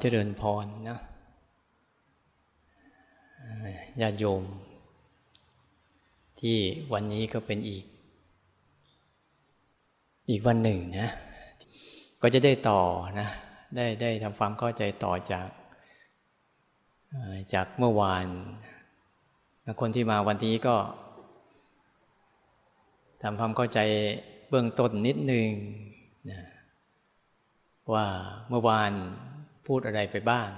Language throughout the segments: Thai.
เจริญพรนะญาติโยม ที่วันนี้ก็เป็นอีก อีกวันหนึ่งนะ ก็จะได้ต่อนะ ได้ได้ทำความเข้าใจต่อจากจากเมื่อวาน คนที่มาวันนี้ก็ทำความเข้าใจเบื้องต้นนิดนึงนะว่าเมื่อวาน พูดอะไรไปบ้าง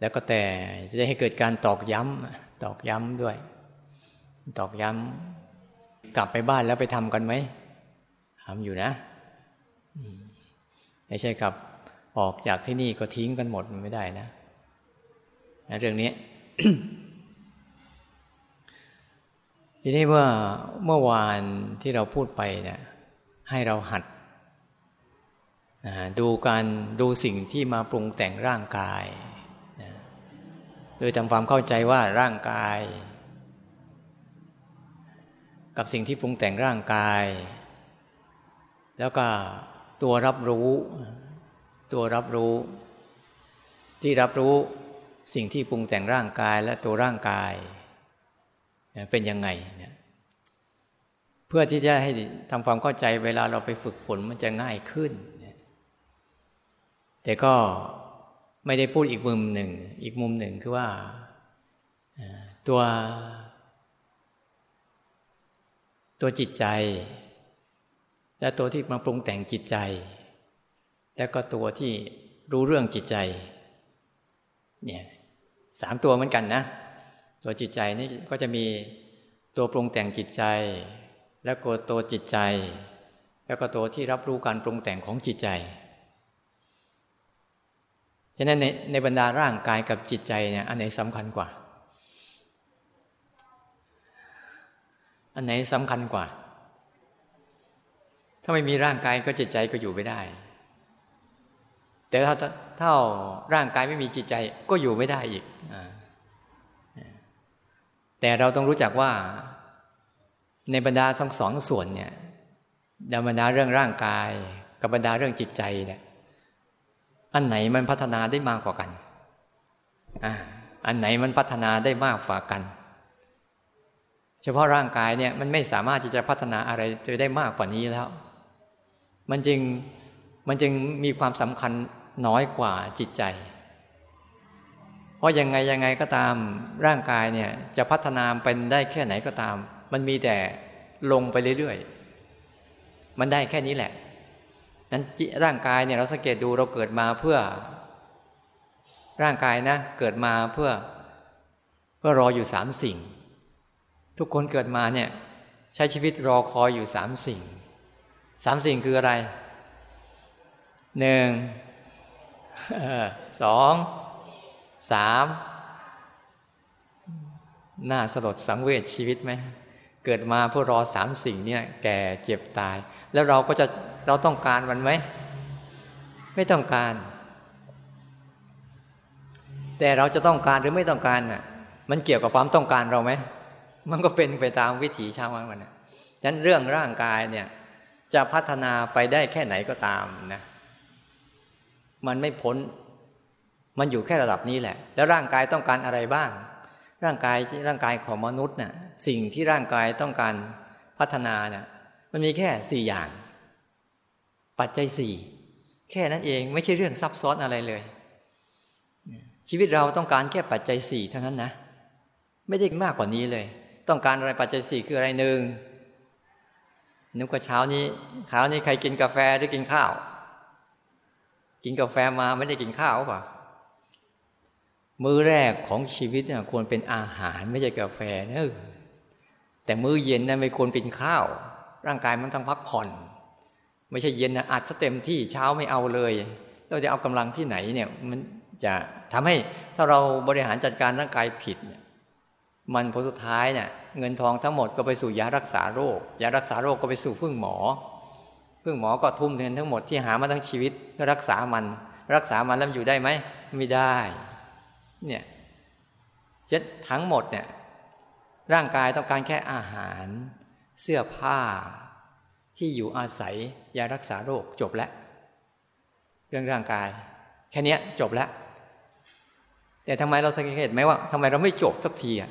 แล้วก็แต่จะได้ให้เกิดการตอกย้ำตอกย้ำด้วย ตอกย้ำกลับไปบ้านแล้วไปทำกันไหมทำอยู่นะไม่ใช่กลับออกจากที่นี่ก็ทิ้งกันหมดไม่ได้นะเรื่องนี้ ทีนี้เมื่อเมื่อวานที่เราพูดไปเนี่ยให้เราหัด ดูการดูสิ่งที่มาปรุงแต่งร่างกายโดยทำความเข้าใจว่าร่างกาย กับสิ่งที่ปรุงแต่งร่างกาย แล้วก็ตัวรับรู้ ตัวรับรู้ ที่รับรู้สิ่งที่ปรุงแต่งร่างกายและตัวร่างกาย เป็นยังไงเนี่ยเพื่อที่จะให้ทำความเข้าใจเวลาเราไปฝึกฝนมันจะง่ายขึ้น แต่ก็ไม่ได้พูดอีกมุมหนึ่ง อีกมุมหนึ่งคือว่าตัว ตัวจิตใจ และตัวที่มาปรุงแต่งจิตใจ แล้วก็ตัวที่รู้เรื่องจิตใจ เนี่ยสามตัวเหมือนกันนะ ตัวจิตใจนี่ก็จะมีตัวปรุงแต่งจิตใจ แล้วก็ตัวจิตใจ แล้วก็ตัวที่รับรู้การปรุงแต่งของจิตใจ ฉะนั้นในในบรรดาร่างกายกับจิตใจเนี่ยอันไหนสำคัญกว่า อันไหนสำคัญกว่า ถ้าไม่มีร่างกายก็จิตใจก็อยู่ไม่ได้ แต่ถ้าถ้าร่างกายไม่มีจิตใจก็อยู่ไม่ได้อีกอแต่เราต้องรู้จักว่าในบรรดาทั้งสองส่วนเนี่ยบรรดาเรื่องร่างกาย กับบรรดาเรื่องจิตใจเนี่ย อันไหนมันพัฒนาได้มากกว่ากันอ่าอันไหนมันพัฒนาได้มากกว่ากัน เฉพาะร่างกายเนี่ยมันไม่สามารถที่จะพัฒนาอะไรได้มากกว่านี้แล้ว มันจึงมันจึงมีความสำคัญน้อยกว่าจิตใจ เพราะยังไงยังไงก็ตามร่างกายเนี่ยจะพัฒนาเป็นได้แค่ไหนก็ตาม มันมีแต่ลงไปเรื่อยๆ มันได้แค่นี้แหละ นั้นร่างกายเนี่ยเราสังเกตดูเราเกิดมาเพื่อ ร่างกายนะ เกิดมาเพื่อเพื่อรออยู่สามสิ่ง ทุกคนเกิดมาเนี่ย ใช้ชีวิตรอคอยอยู่สามสิ่งสามสิ่งคืออะไรหนึ่งสองสามน่าสลดสังเวชชีวิตไหม เกิดมาเพื่อรอสามสิ่งเนี่ยแก่เจ็บตาย แล้วเราก็จะเราต้องการมันไหม ไม่ต้องการ แต่เราจะต้องการหรือไม่ต้องการน่ะ มันเกี่ยวกับความต้องการเราไหม มันก็เป็นไปตามวิถีชาวมันนะฉะนั้นเรื่องร่างกายเนี่ยจะพัฒนาไปได้แค่ไหนก็ตามนะ มันไม่พ้น มันอยู่แค่ระดับนี้แหละ แล้วร่างกายต้องการอะไรบ้าง ร่างกายร่างกายของมนุษย์เนะ่ยสิ่งที่ร่างกายต้องการพัฒนานะ่ยมันมีแค่สี่อย่าง ปัจจัยสี่แค่นั้นเองไม่ใช่เรื่องซับซ้อนอะไรเลย ชีวิตเราต้องการแค่ปัจจัยสี่เท่านั้นนะ ไม่ได้มากกว่านี้เลย ต้องการอะไรปัจจัยสี่คืออะไรหนึ่งนึกว่าเช้านี้เช้านี้ใครกินกาแฟหรือกินข้าว กินกาแฟมาไม่ได้กินข้าวป่ะ มื้อแรกของชีวิตเนี่ยควรเป็นอาหารไม่ใช่กาแฟนะแต่มื้อเย็นนะไม่ควรเป็นข้าว ร่างกายมันต้องพักผ่อน ไม่ใช่เย็นนะอัดซะเต็มที่เช้าไม่เอาเลย เราจะเอากำลังที่ไหนเนี่ย มันจะทำให้ถ้าเราบริหารจัดการร่างกายผิดเนี่ยมันผลสุดท้ายเนี่ยเงินทองทั้งหมดก็ไปสู่ยารักษาโรค ยารักษาโรคก็ไปสู่พึ่งหมอ พึ่งหมอก็ทุ่มเงินทั้งหมดที่หามาทั้งชีวิตรักษามัน รักษามันแล้วอยู่ได้ไหมไม่ได้ เนี่ยเจ็ดทั้งหมดเนี่ยร่างกายต้องการแค่อาหาร เสื้อผ้าที่อยู่อาศัยยารักษาโรคจบแล้ว เรื่องร่างกาย แค่นี้จบแล้ว แต่ทำไมเราสังเกตไหมว่าทำไมเราไม่จบสักทีอะ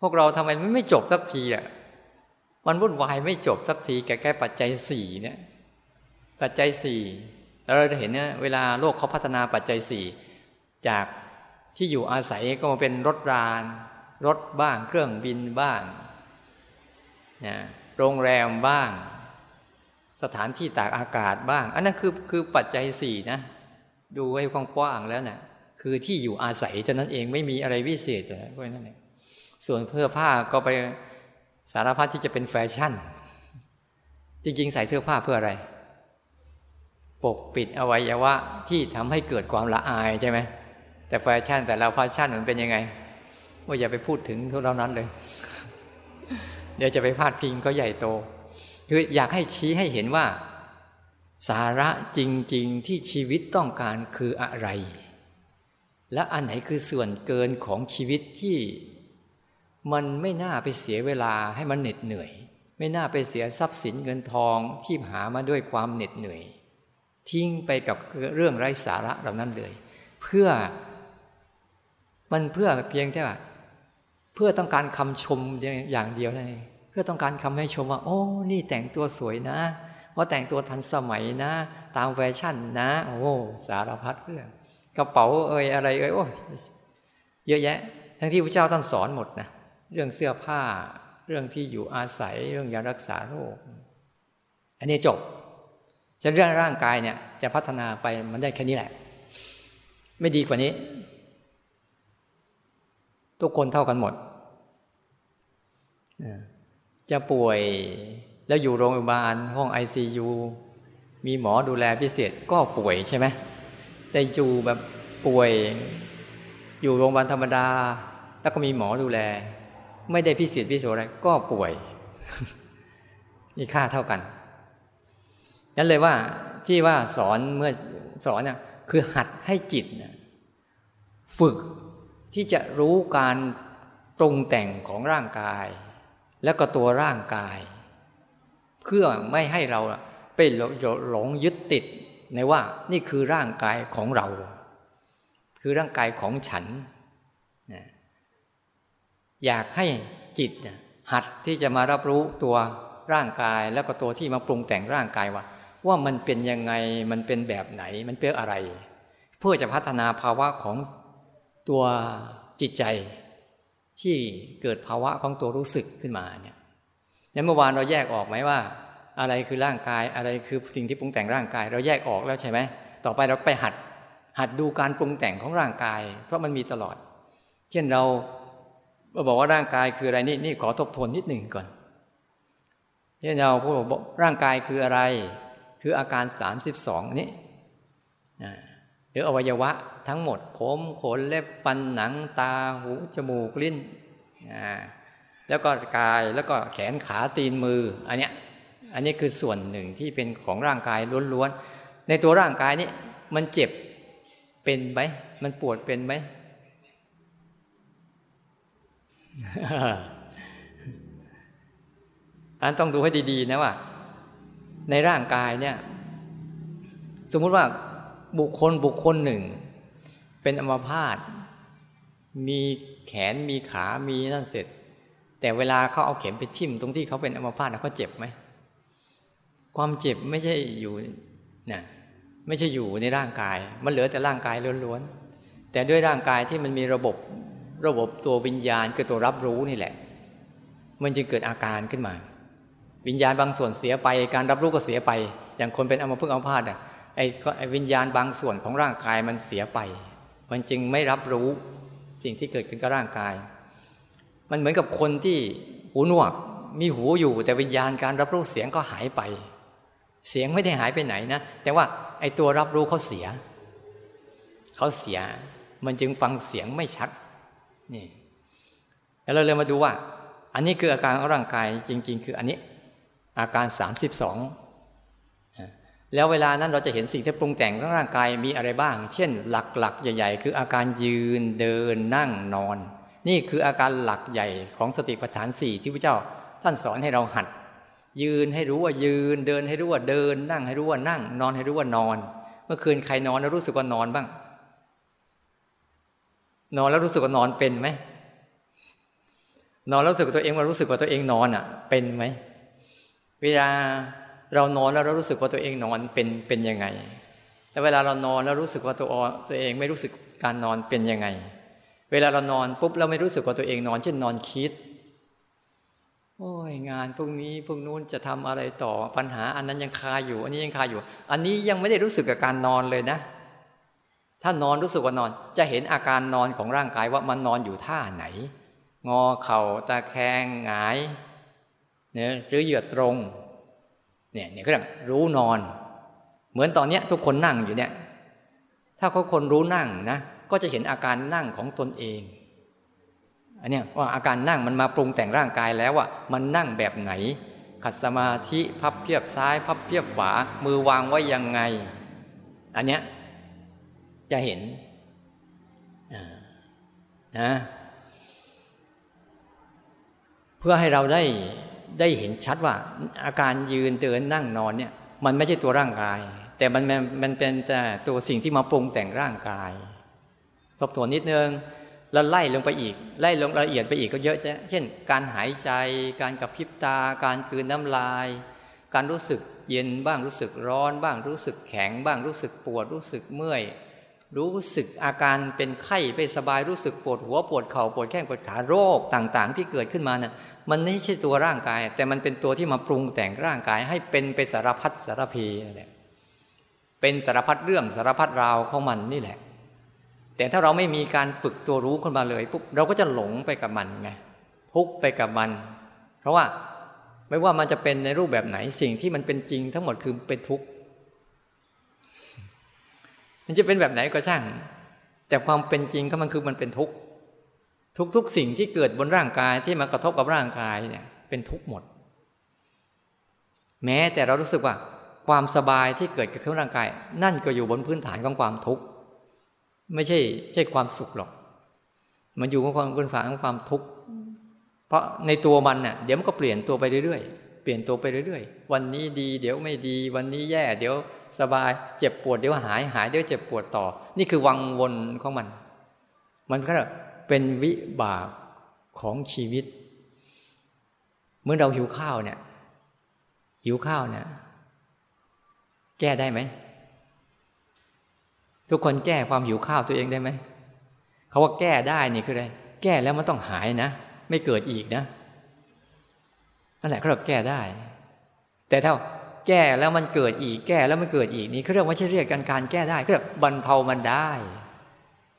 พวกเราทำไมไม่จบสักทีอะมันวุ่นวายไม่จบสักทีแก่แก้ปัจจัยสี่เนี่ย ปัจจัยสี่ เราจะเห็นเนี่ยเวลาโลกเขาพัฒนาปัจจัยสี่จากที่อยู่อาศัยก็มาเป็นรถรานรถบ้าง เครื่องบินบ้างนะโรงแรมบ้าง สถานที่ตากอากาศบ้าง อันนั้นคือคือปัจจัยสี่นะ ดูให้กว้างๆแล้วนะ่ะคือที่อยู่อาศัยเท่านั้นเองไม่มีอะไรวิเศษเลยพวกนั้นเองส่วนเสื้อผ้าก็ไปสารพัดที่จะเป็นแฟชั่น จริงๆ ใส่เสื้อผ้าเพื่ออะไร ปกปิดอวัยวะที่ทำให้เกิดความละอายใช่ไหมแต่แฟชั่นแต่เราแฟชั่นมันเป็นยังไงว่าอย่าไปพูดถึงเท่านั้นเลย เดี๋ยวจะไปพาดพิงก็ใหญ่โต คืออยากให้ชี้ให้เห็นว่า สาระจริง ๆที่ชีวิตต้องการคืออะไร และอันไหนคือส่วนเกินของชีวิตที่มันไม่น่าไปเสียเวลาให้มันเหน็ดเหนื่อย ไม่น่าไปเสียทรัพย์สินเงินทองที่หามาด้วยความเหน็ดเหนื่อย ทิ้งไปกับเรื่องไร้สาระเหล่านั้นเลย เพื่อมันเพื่อเพียงแค่ว่าเพื่อต้องการคำชมอย่างเดียวนั่นเองเพื่อต้องการคำให้ชมว่า โอ้ นี่แต่งตัวสวยนะ ว่าแต่งตัวทันสมัยนะ ตามแฟชั่นนะ โอ้สารพัดเรื่องกระเป๋าเอ่ยอะไรเอ่ยโอ้เยอะแยะ ทั้งที่พระเจ้าท่านสอนหมดนะเรื่องเสื้อผ้า เรื่องที่อยู่อาศัยเรื่องยารักษาโรค อันนี้จบ จะเรื่องร่างกายเนี่ย จะพัฒนาไปมันได้แค่นี้แหละ ไม่ดีกว่านี้ ทุกคนเท่ากันหมด จะป่วยแล้วอยู่โรงพยาบาลห้องไอซียูมีหมอดูแลพิเศษก็ป่วยใช่ไหมแต่อยู่แบบป่วย อยู่โรงพยาบาลธรรมดา แล้วก็มีหมอดูแล ไม่ได้พิเศษพิโสอะไรก็ป่วย มีค่าเท่ากัน นั้นเลยว่าที่ว่าสอนเมื่อสอนเนี่ยคือหัดให้จิตฝึกที่จะรู้การปรุงแต่งของร่างกาย และก็ตัวร่างกาย เพื่อไม่ให้เราไปหลงยึดติดในว่านี่คือร่างกายของเรา คือร่างกายของฉัน อยากให้จิตหัดที่จะมารับรู้ตัวร่างกายแล้วก็ตัวที่มาปรุงแต่งร่างกายว่า ว่ามันเป็นยังไงมันเป็นแบบไหนมันเป็นอะไร เพื่อจะพัฒนาภาวะของตัวจิตใจ ที่เกิดภาวะของตัวรู้สึกขึ้นมาเนี่ยงั้นเมื่อวานเราแยกออกไหมว่า อะไรคือร่างกายอะไรคือสิ่งที่ปรุงแต่งร่างกาย เราแยกออกแล้วใช่ไหมต่อไปเราไปหัด หัดดูการปรุงแต่งของร่างกาย เพราะมันมีตลอด เช่นเราเราบอกว่าร่างกายคืออะไรนี่นี่ขอทบทวนนิดหนึ่งก่อนที่นเราพูดร่างกายคืออะไร คืออาการสามสิบสองนี้หรืออวัยวะทั้งหมด ผมขนเล็บฟันหนังตาหูจมูกลิ้น แล้วก็กายแล้วก็แขนขาตีนมือ อันเนี้ยอันนี้คือส่วนหนึ่งที่เป็นของร่างกายล้วนๆ ในตัวร่างกายนี้มันเจ็บเป็นไหมมันปวดเป็นไหมอันต้องดูให้ดี ๆ นะว่า ในร่างกายเนี่ย สมมุติว่าบุคคลบุคคลหนึ่ง เป็นอัมพาตมีแขนมีขามีนั่นเสร็จ แต่เวลาเขาเอาเข็มไปทิ่มตรงที่เขาเป็นอัมพาตเขาเจ็บไหมความเจ็บไม่ใช่อยู่นะไม่ใช่อยู่ในร่างกาย มันเหลือแต่ร่างกายล้วนๆแต่ด้วยร่างกายที่มันมีระบบระบบตัววิญญาณคือตัวรับรู้นี่แหละ มันจึงเกิดอาการขึ้นมา วิญญาณบางส่วนเสียไป การรับรู้ก็เสียไป อย่างคนเป็นอมพฤกษ์อัมพาตอะไอ้วิญญาณบางส่วนของร่างกายมันเสียไป มันจึงไม่รับรู้สิ่งที่เกิดขึ้นกับร่างกาย มันเหมือนกับคนที่หูหนวกมีหูอยู่แต่วิญญาณการรับรู้เสียงก็หายไป เสียงไม่ได้หายไปไหนนะ แต่ว่าไอ้ตัวรับรู้เขาเสีย เขาเสีย มันจึงฟังเสียงไม่ชัดนี่แล้วเราเลยมาดูว่า อันนี้คืออาการของร่างกายจริง ๆ คืออันนี้ อาการสามสิบสองแล้วเวลานั้นเราจะเห็นสิ่งที่ปรุงแต่งของร่างกายมีอะไรบ้าง เช่น หลักๆ ใหญ่ ๆ คืออาการยืนเดินนั่งนอน นี่คืออาการหลักใหญ่ของสติปัฏฐานสี่ที่พระเจ้าท่านสอนให้เราหัด ยืนให้รู้ว่ายืน เดินให้รู้ว่าเดิน นั่งให้รู้ว่านั่ง นอนให้รู้ว่านอน เมื่อคืนใครนอนแล้วรู้สึกว่านอนบ้าง นอนแล้วรู้สึกว่านอนเป็นไหมนอนแล้วรู้สึกตัวเองว่ารู้สึกว่าตัวเองนอนอะ เป็นไหม เวลาเรานอนแล้วเรารู้สึกว่าตัวเองนอนเป็นเป็นยังไงแต่เวลาเรานอนแล้วรู้สึกว่าตัวตัวเองไม่รู้สึกการนอนเป็นยังไง เวลาเรานอนปุ๊บเราไม่รู้สึกว่าตัวเองนอน เช่นนอนคิด โอ้ยงานพวกนี้พวกนู้นจะทำอะไรต่อปัญหา อันนั้นยังคาอยู่ อันนี้ยังคาอยู่ อันนี้ยังไม่ได้รู้สึกกับการนอนเลยนะ ถ้านอนรู้สึกว่านอน จะเห็นอาการนอนของร่างกายว่ามันนอนอยู่ท่าไหน งอเข่าตาแคงหงาย นี่ยหรือเหยียดตรงเนี่ยเนี่ยก็เรียกรู้นอน เหมือนตอนเนี้ยทุกคนนั่งอยู่เนี่ย ถ้าเขาคนรู้นั่งนะก็จะเห็นอาการนั่งของตนเองอันนี้ว่าอาการนั่งมันมาปรุงแต่งร่างกายแล้วว่ามันนั่งแบบไหน ขัดสมาธิพับเพียบซ้าย พับเพียบขวา มือวางไว้ยังไง อันเนี้ยจะเห็นนะเพื่อให้เราได้ ได้เห็นชัดว่าอาการยืนเดินนั่งนอนเนี่ย มันไม่ใช่ตัวร่างกาย แต่มันมันเป็นแต่ตัวสิ่งที่มาปรุงแต่งร่างกายทบทวนนิดนึงแล้วไล่ลงไปอีก ไล่ลงละเอียดไปอีกก็เยอะจะเช่น การหายใจ การกระพริบตา การกืนน้ำลาย การรู้สึกเย็นบ้างรู้สึกร้อนบ้างรู้สึกแข็งบ้างรู้สึกปวดรู้สึกเมื่อย รู้สึกอาการเป็นไข้ไม่สบายรู้สึกปวดหัวปวดเข่าปวดแข้งปวดขาโรคต่างๆ ที่เกิดขึ้นมานะ่ะ มันไม่ใช่ตัวร่างกาย แต่มันเป็นตัวที่มาปรุงแต่งร่างกาย ให้เป็นไปสารพัดสารพีนั่นแหละเป็นสารพัดเรื่องสารพัดราวของมันนี่แหละ แต่ถ้าเราไม่มีการฝึกตัวรู้ขึ้นมาเลยปุ๊บเราก็จะหลงไปกับมันไงทุกไปกับมัน เพราะว่าไม่ว่ามันจะเป็นในรูปแบบไหนสิ่งที่มันเป็นจริงทั้งหมดคือเป็นทุกข์มันจะเป็นแบบไหนก็ช่าง แต่ความเป็นจริงก็มันคือมันเป็นทุกข์ ทุกๆสิ่งที่เกิดบนร่างกายที่มากระทบกับร่างกายเนี่ยเป็นทุกข์หมด แม้แต่เรารู้สึกว่า ความสบายที่เกิดกับร่างกาย นั่นก็อยู่บนพื้นฐานของความทุกข์ไม่ใช่ใช่ความสุขหรอก มันอยู่กับความเป็นฝาของความทุกข์เพราะในตัวมันเน่ยเดี๋ยวมันก็เปลี่ยนตัวไปเรื่อยๆเปลี่ยนตัวไปเรื่อยๆ วันนี้ดี เดี๋ยวไม่ดี วันนี้แย่ เดี๋ยวสบายเจ็บปวดเดี๋ยวหายหายเดี๋ยวเจ็บปวดต่อ นี่คือวังวนของมัน มันก็ เป็นวิบากของชีวิต เมื่อเราหิวข้าวเนี่ย หิวข้าวเนี่ย แก้ได้ไหม ทุกคนแก้ความหิวข้าวตัวเองได้ไหมเขาว่าแก้ได้นี่คืออะไรแก้แล้วมันต้องหายนะ ไม่เกิดอีกนะนั่นแหละเขาเรียกแก้ได้ แต่ถ้าแก้แล้วมันเกิดอีก แก้แล้วมันเกิดอีกนี่เขาเรียกว่าใช่เรียกการการแก้ได้เขาเรียกบรรเทามันได้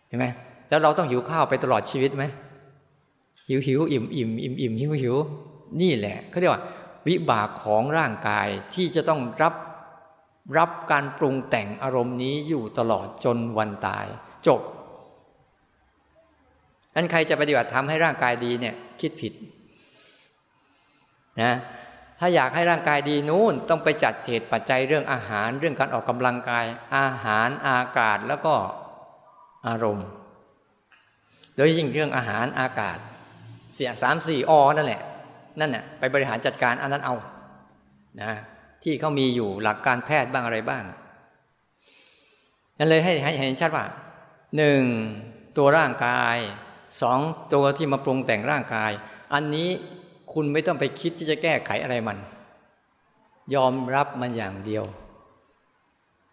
เห็นไหม แล้วเราต้องหิวข้าวไปตลอดชีวิตไหมหิวหิวอิ่มอิ่มอิ่มอิ่มหิวหิวนี่แหละเขาเรียกว่า วิบากของร่างกายที่จะต้องรับรับการปรุงแต่งอารมณ์นี้อยู่ตลอดจนวันตาย จบนั้นใครจะปฏิบัติทำให้ร่างกายดีเนี่ย คิดผิดนะถ้าอยากให้ร่างกายดีนู้นต้องไปจัดเหตุปัจจัยเรื่องอาหารเรื่องการออกกำลังกาย อาหารอากาศแล้วก็อารมณ์ โดยยิ่งเรื่องอาหารอากาศ เสียสามสี่อนั่นแหละ นั่นน่ะไปบริหารจัดการอันนั้นเอานะที่เขามีอยู่หลักการแพทย์บ้างอะไรบ้างนั่นเลยให้เห็นชัดว่าหนึ่งตัวร่างกายสองตัวที่มาปรุงแต่งร่างกาย อันนี้คุณไม่ต้องไปคิดที่จะแก้ไขอะไรมัน ยอมรับมันอย่างเดียว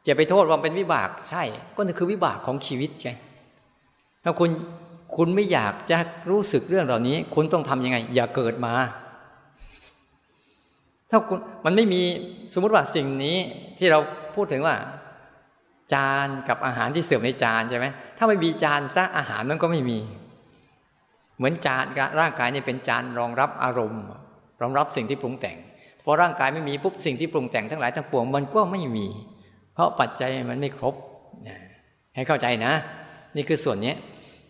จะไปโทษว่าเป็นวิบากใช่ ก็นั่นคือวิบากของชีวิตไงถ้าคุณ คุณไม่อยากจะรู้สึกเรื่องเหล่านี้ คุณต้องทำยังไง อย่าเกิดมา ถ้าคุณมันไม่มีสมมติว่าสิ่งนี้ที่เราพูดถึงว่า จานกับอาหารที่เสิร์ฟในจานใช่ไหมถ้าไม่มีจานซะอาหารมันก็ไม่มี เหมือนจานร่างกายนี่เป็นจานรองรับอารมณ์ รองรับสิ่งที่ปรุงแต่งพอร่างกายไม่มีปุ๊บสิ่งที่ปรุงแต่งทั้งหลายทั้งปวงมันก็ไม่มี เพราะปัจจัยมันไม่ครบให้เข้าใจนะ นี่คือส่วนนี้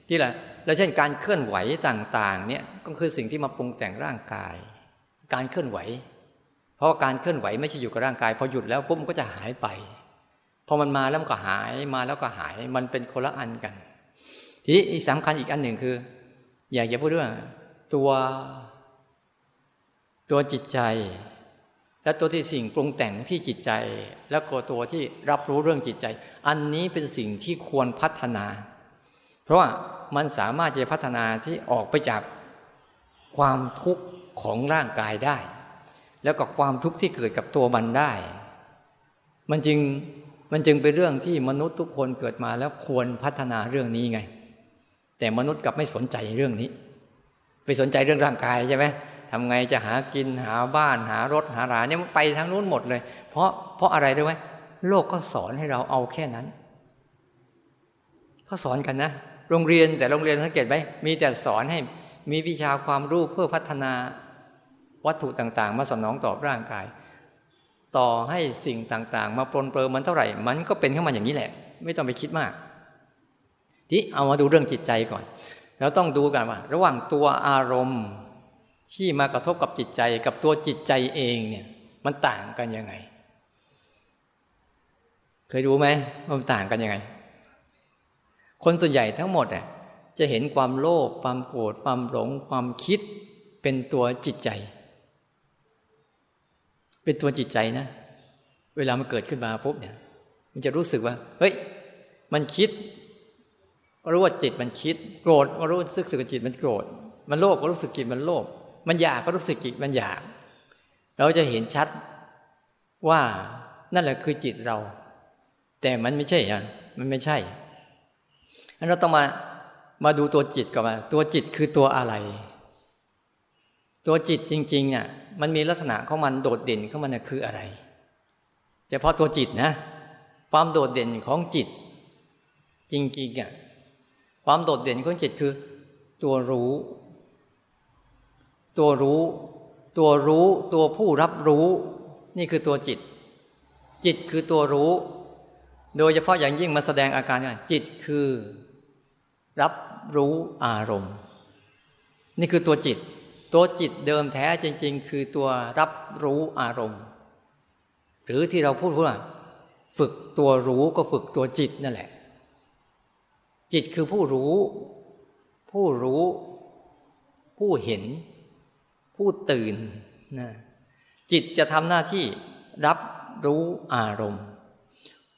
ที่ละ แล้วเช่นการเคลื่อนไหวต่างๆเนี่ยก็คือสิ่งที่มาปรุงแต่งร่างกาย การเคลื่อนไหว เพราะการเคลื่อนไหวไม่ใช่อยู่กับร่างกายพอหยุดแล้วปุ๊บมันก็จะหายไปพอมันมาแล้วมันก็หายมาแล้วก็หายมันเป็นคนละอันกัน ทีนี้สำคัญอีกอันหนึ่งคือ อยากจะพูดว่าตัวตัวจิตใจ และตัวที่สิ่งปรุงแต่งที่จิตใจ แล้วก็ตัวที่รับรู้เรื่องจิตใจ อันนี้เป็นสิ่งที่ควรพัฒนา เพราะว่า มันสามารถจะพัฒนาที่ออกไปจากความทุกข์ของร่างกายได้ แล้วก็ความทุกข์ที่เกิดกับตัวมันได้ มันจึงมันจึงเป็นเรื่องที่มนุษย์ทุกคนเกิดมาแล้วควรพัฒนาเรื่องนี้ไง แต่มนุษย์กลับไม่สนใจเรื่องนี้ ไปสนใจเรื่องร่างกายใช่ไหมทำไงจะหากินหาบ้านหารถหาหลานเนี่ยมันไปทางนู้นหมดเลย เพราะเพราะอะไรรู้ไหมโลกก็สอนให้เราเอาแค่นั้นเขาสอนกันนะ โรงเรียนแต่โรงเรียนสังเกตไหมมีแต่สอนให้มีวิชาความรู้เพื่อพัฒนาวัตถุต่างๆ มาสนองตอบร่างกาย ต่อให้สิ่งต่างๆ มาปลนเปลือมันเท่าไหร่ มันก็เป็นขึ้นมาอย่างนี้แหละ ไม่ต้องไปคิดมาก ที่เอามาดูเรื่องจิตใจก่อนเราต้องดูกันว่า ระหว่างตัวอารมณ์ที่มากระทบกับจิตใจกับตัวจิตใจเองเนี่ย มันต่างกันยังไง เคยรู้ไหมมันต่างกันยังไง คนส่วนใหญ่ทั้งหมดอะจะเห็นความโลภความโกรธความหลง ความคิด เป็นตัวจิตใจ เป็นตัวจิตใจนะ เวลามันเกิดขึ้นมาปุ๊บเนี่ย มันจะรู้สึกว่า เฮ้ย มันคิดก็รู้ว่าจิตมันคิด โกรธก็รู้สึกสึกจิตมันโกรธ มันโลภก็รู้สึกจิตมันโลภมันอยากก็รู้สึกจิตมันอยาก เราจะเห็นชัดว่านั่นแหละคือจิตเรา แต่มันไม่ใช่อะมันไม่ใช่ เราต้องมามาดูตัวจิตก่อนว่าตัวจิตคือตัวอะไร ตัวจิตจริงๆเนี่ยมันมีลักษณะของมันโดดเด่นของมันคืออะไรแต่พอตัวจิตนะ ความโดดเด่นของจิต จริงๆอะความโดดเด่นของจิตคือ ตัวรู้ ตัวรู้ ตัวรู้ ตัวผู้รับรู้ นี่คือตัวจิต จิตคือตัวรู้ โดยเฉพาะอย่างยิ่งมาแสดงอาการว่าจิตคือ รับรู้อารมณ์ นี่คือตัวจิต ตัวจิตเดิมแท้จริง ๆ คือตัวรับรู้อารมณ์ หรือที่เราพูดว่าฝึกตัวรู้ก็ฝึกตัวจิตนั่นแหละ จิตคือผู้รู้ ผู้รู้ ผู้เห็น ผู้ตื่นนะจิตจะทำหน้าที่รับรู้อารมณ์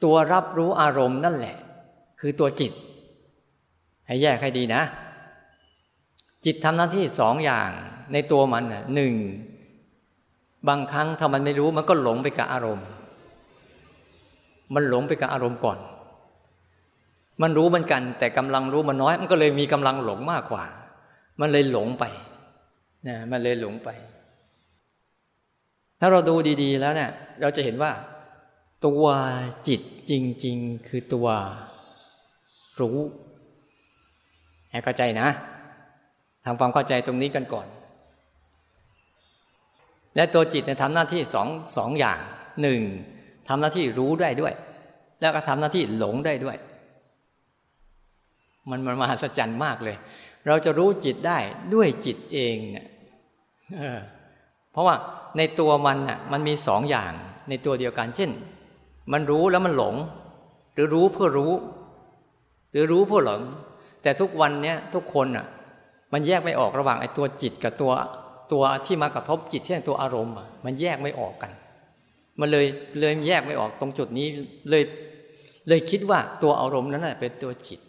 ตัวรับรู้อารมณ์นั่นแหละ คือตัวจิต ให้แยกให้ดีนะ จิตทำหน้าที่สองอย่างในตัวมันหนึ่งบางครั้งถ้ามันไม่รู้มันก็หลงไปกับอารมณ์ มันหลงไปกับอารมณ์ก่อน มันรู้เหมือนกัน แต่กำลังรู้มันน้อย มันก็เลยมีกำลังหลงมากกว่า มันเลยหลงไปนะมันเลยหลงไป ถ้าเราดูดี ๆ แล้วเนี่ย เราจะเห็นว่า ตัวจิตจริง ๆ คือตัวรู้ ให้เข้าใจนะทำความเข้าใจตรงนี้กันก่อน และตัวจิตเนี่ยทำหน้าที่สองสองอย่างหนึ่งทำหน้าที่รู้ได้ด้วย แล้วก็ทำหน้าที่หลงได้ด้วย มันมันมหัศจรรย์มากเลย เราจะรู้จิตได้ด้วยจิตเองเนี่ยเพราะว่าในตัวมันน่ะมันมีสองอย่างในตัวเดียวกัน เช่น มันรู้แล้วมันหลง หรือรู้เพื่อรู้ หรือรู้เพื่อหลง แต่ทุกวันเนี้ยทุกคนอะ มันแยกไม่ออกระหว่างไอ้ตัวจิตกับตัวตัวที่มากระทบจิตที่นตัวอารมณ์อะมันแยกไม่ออกกัน มันเลยเลยแยกไม่ออกตรงจุดนี้เลยเลยคิดว่าตัวอารมณ์นั้นเป็นตัวจิต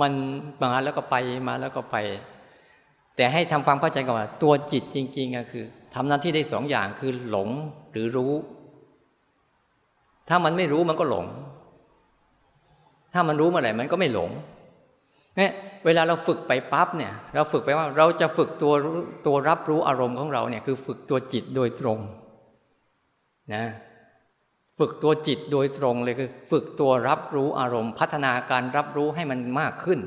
มันมาแล้วก็ไปมาแล้วก็ไป แต่ให้ทำความเข้าใจก่อนว่าตัวจิตจริงๆก็คือทำหน้าที่ได้สองอย่างคือหลงหรือรู้ ถ้ามันไม่รู้มันก็หลง ถ้ามันรู้เมื่อไหร่มันก็ไม่หลง เนี่ยเวลาเราฝึกไปปั๊บเนี่ย เราฝึกไปว่าเราจะฝึกตัวตัวรับรู้อารมณ์ของเราเนี่ยคือฝึกตัวจิตโดยตรงนะฝึกตัวจิตโดยตรงเลยคือ ฝึกตัวรับรู้อารมณ์ พัฒนาการรับรู้ให้มันมากขึ้น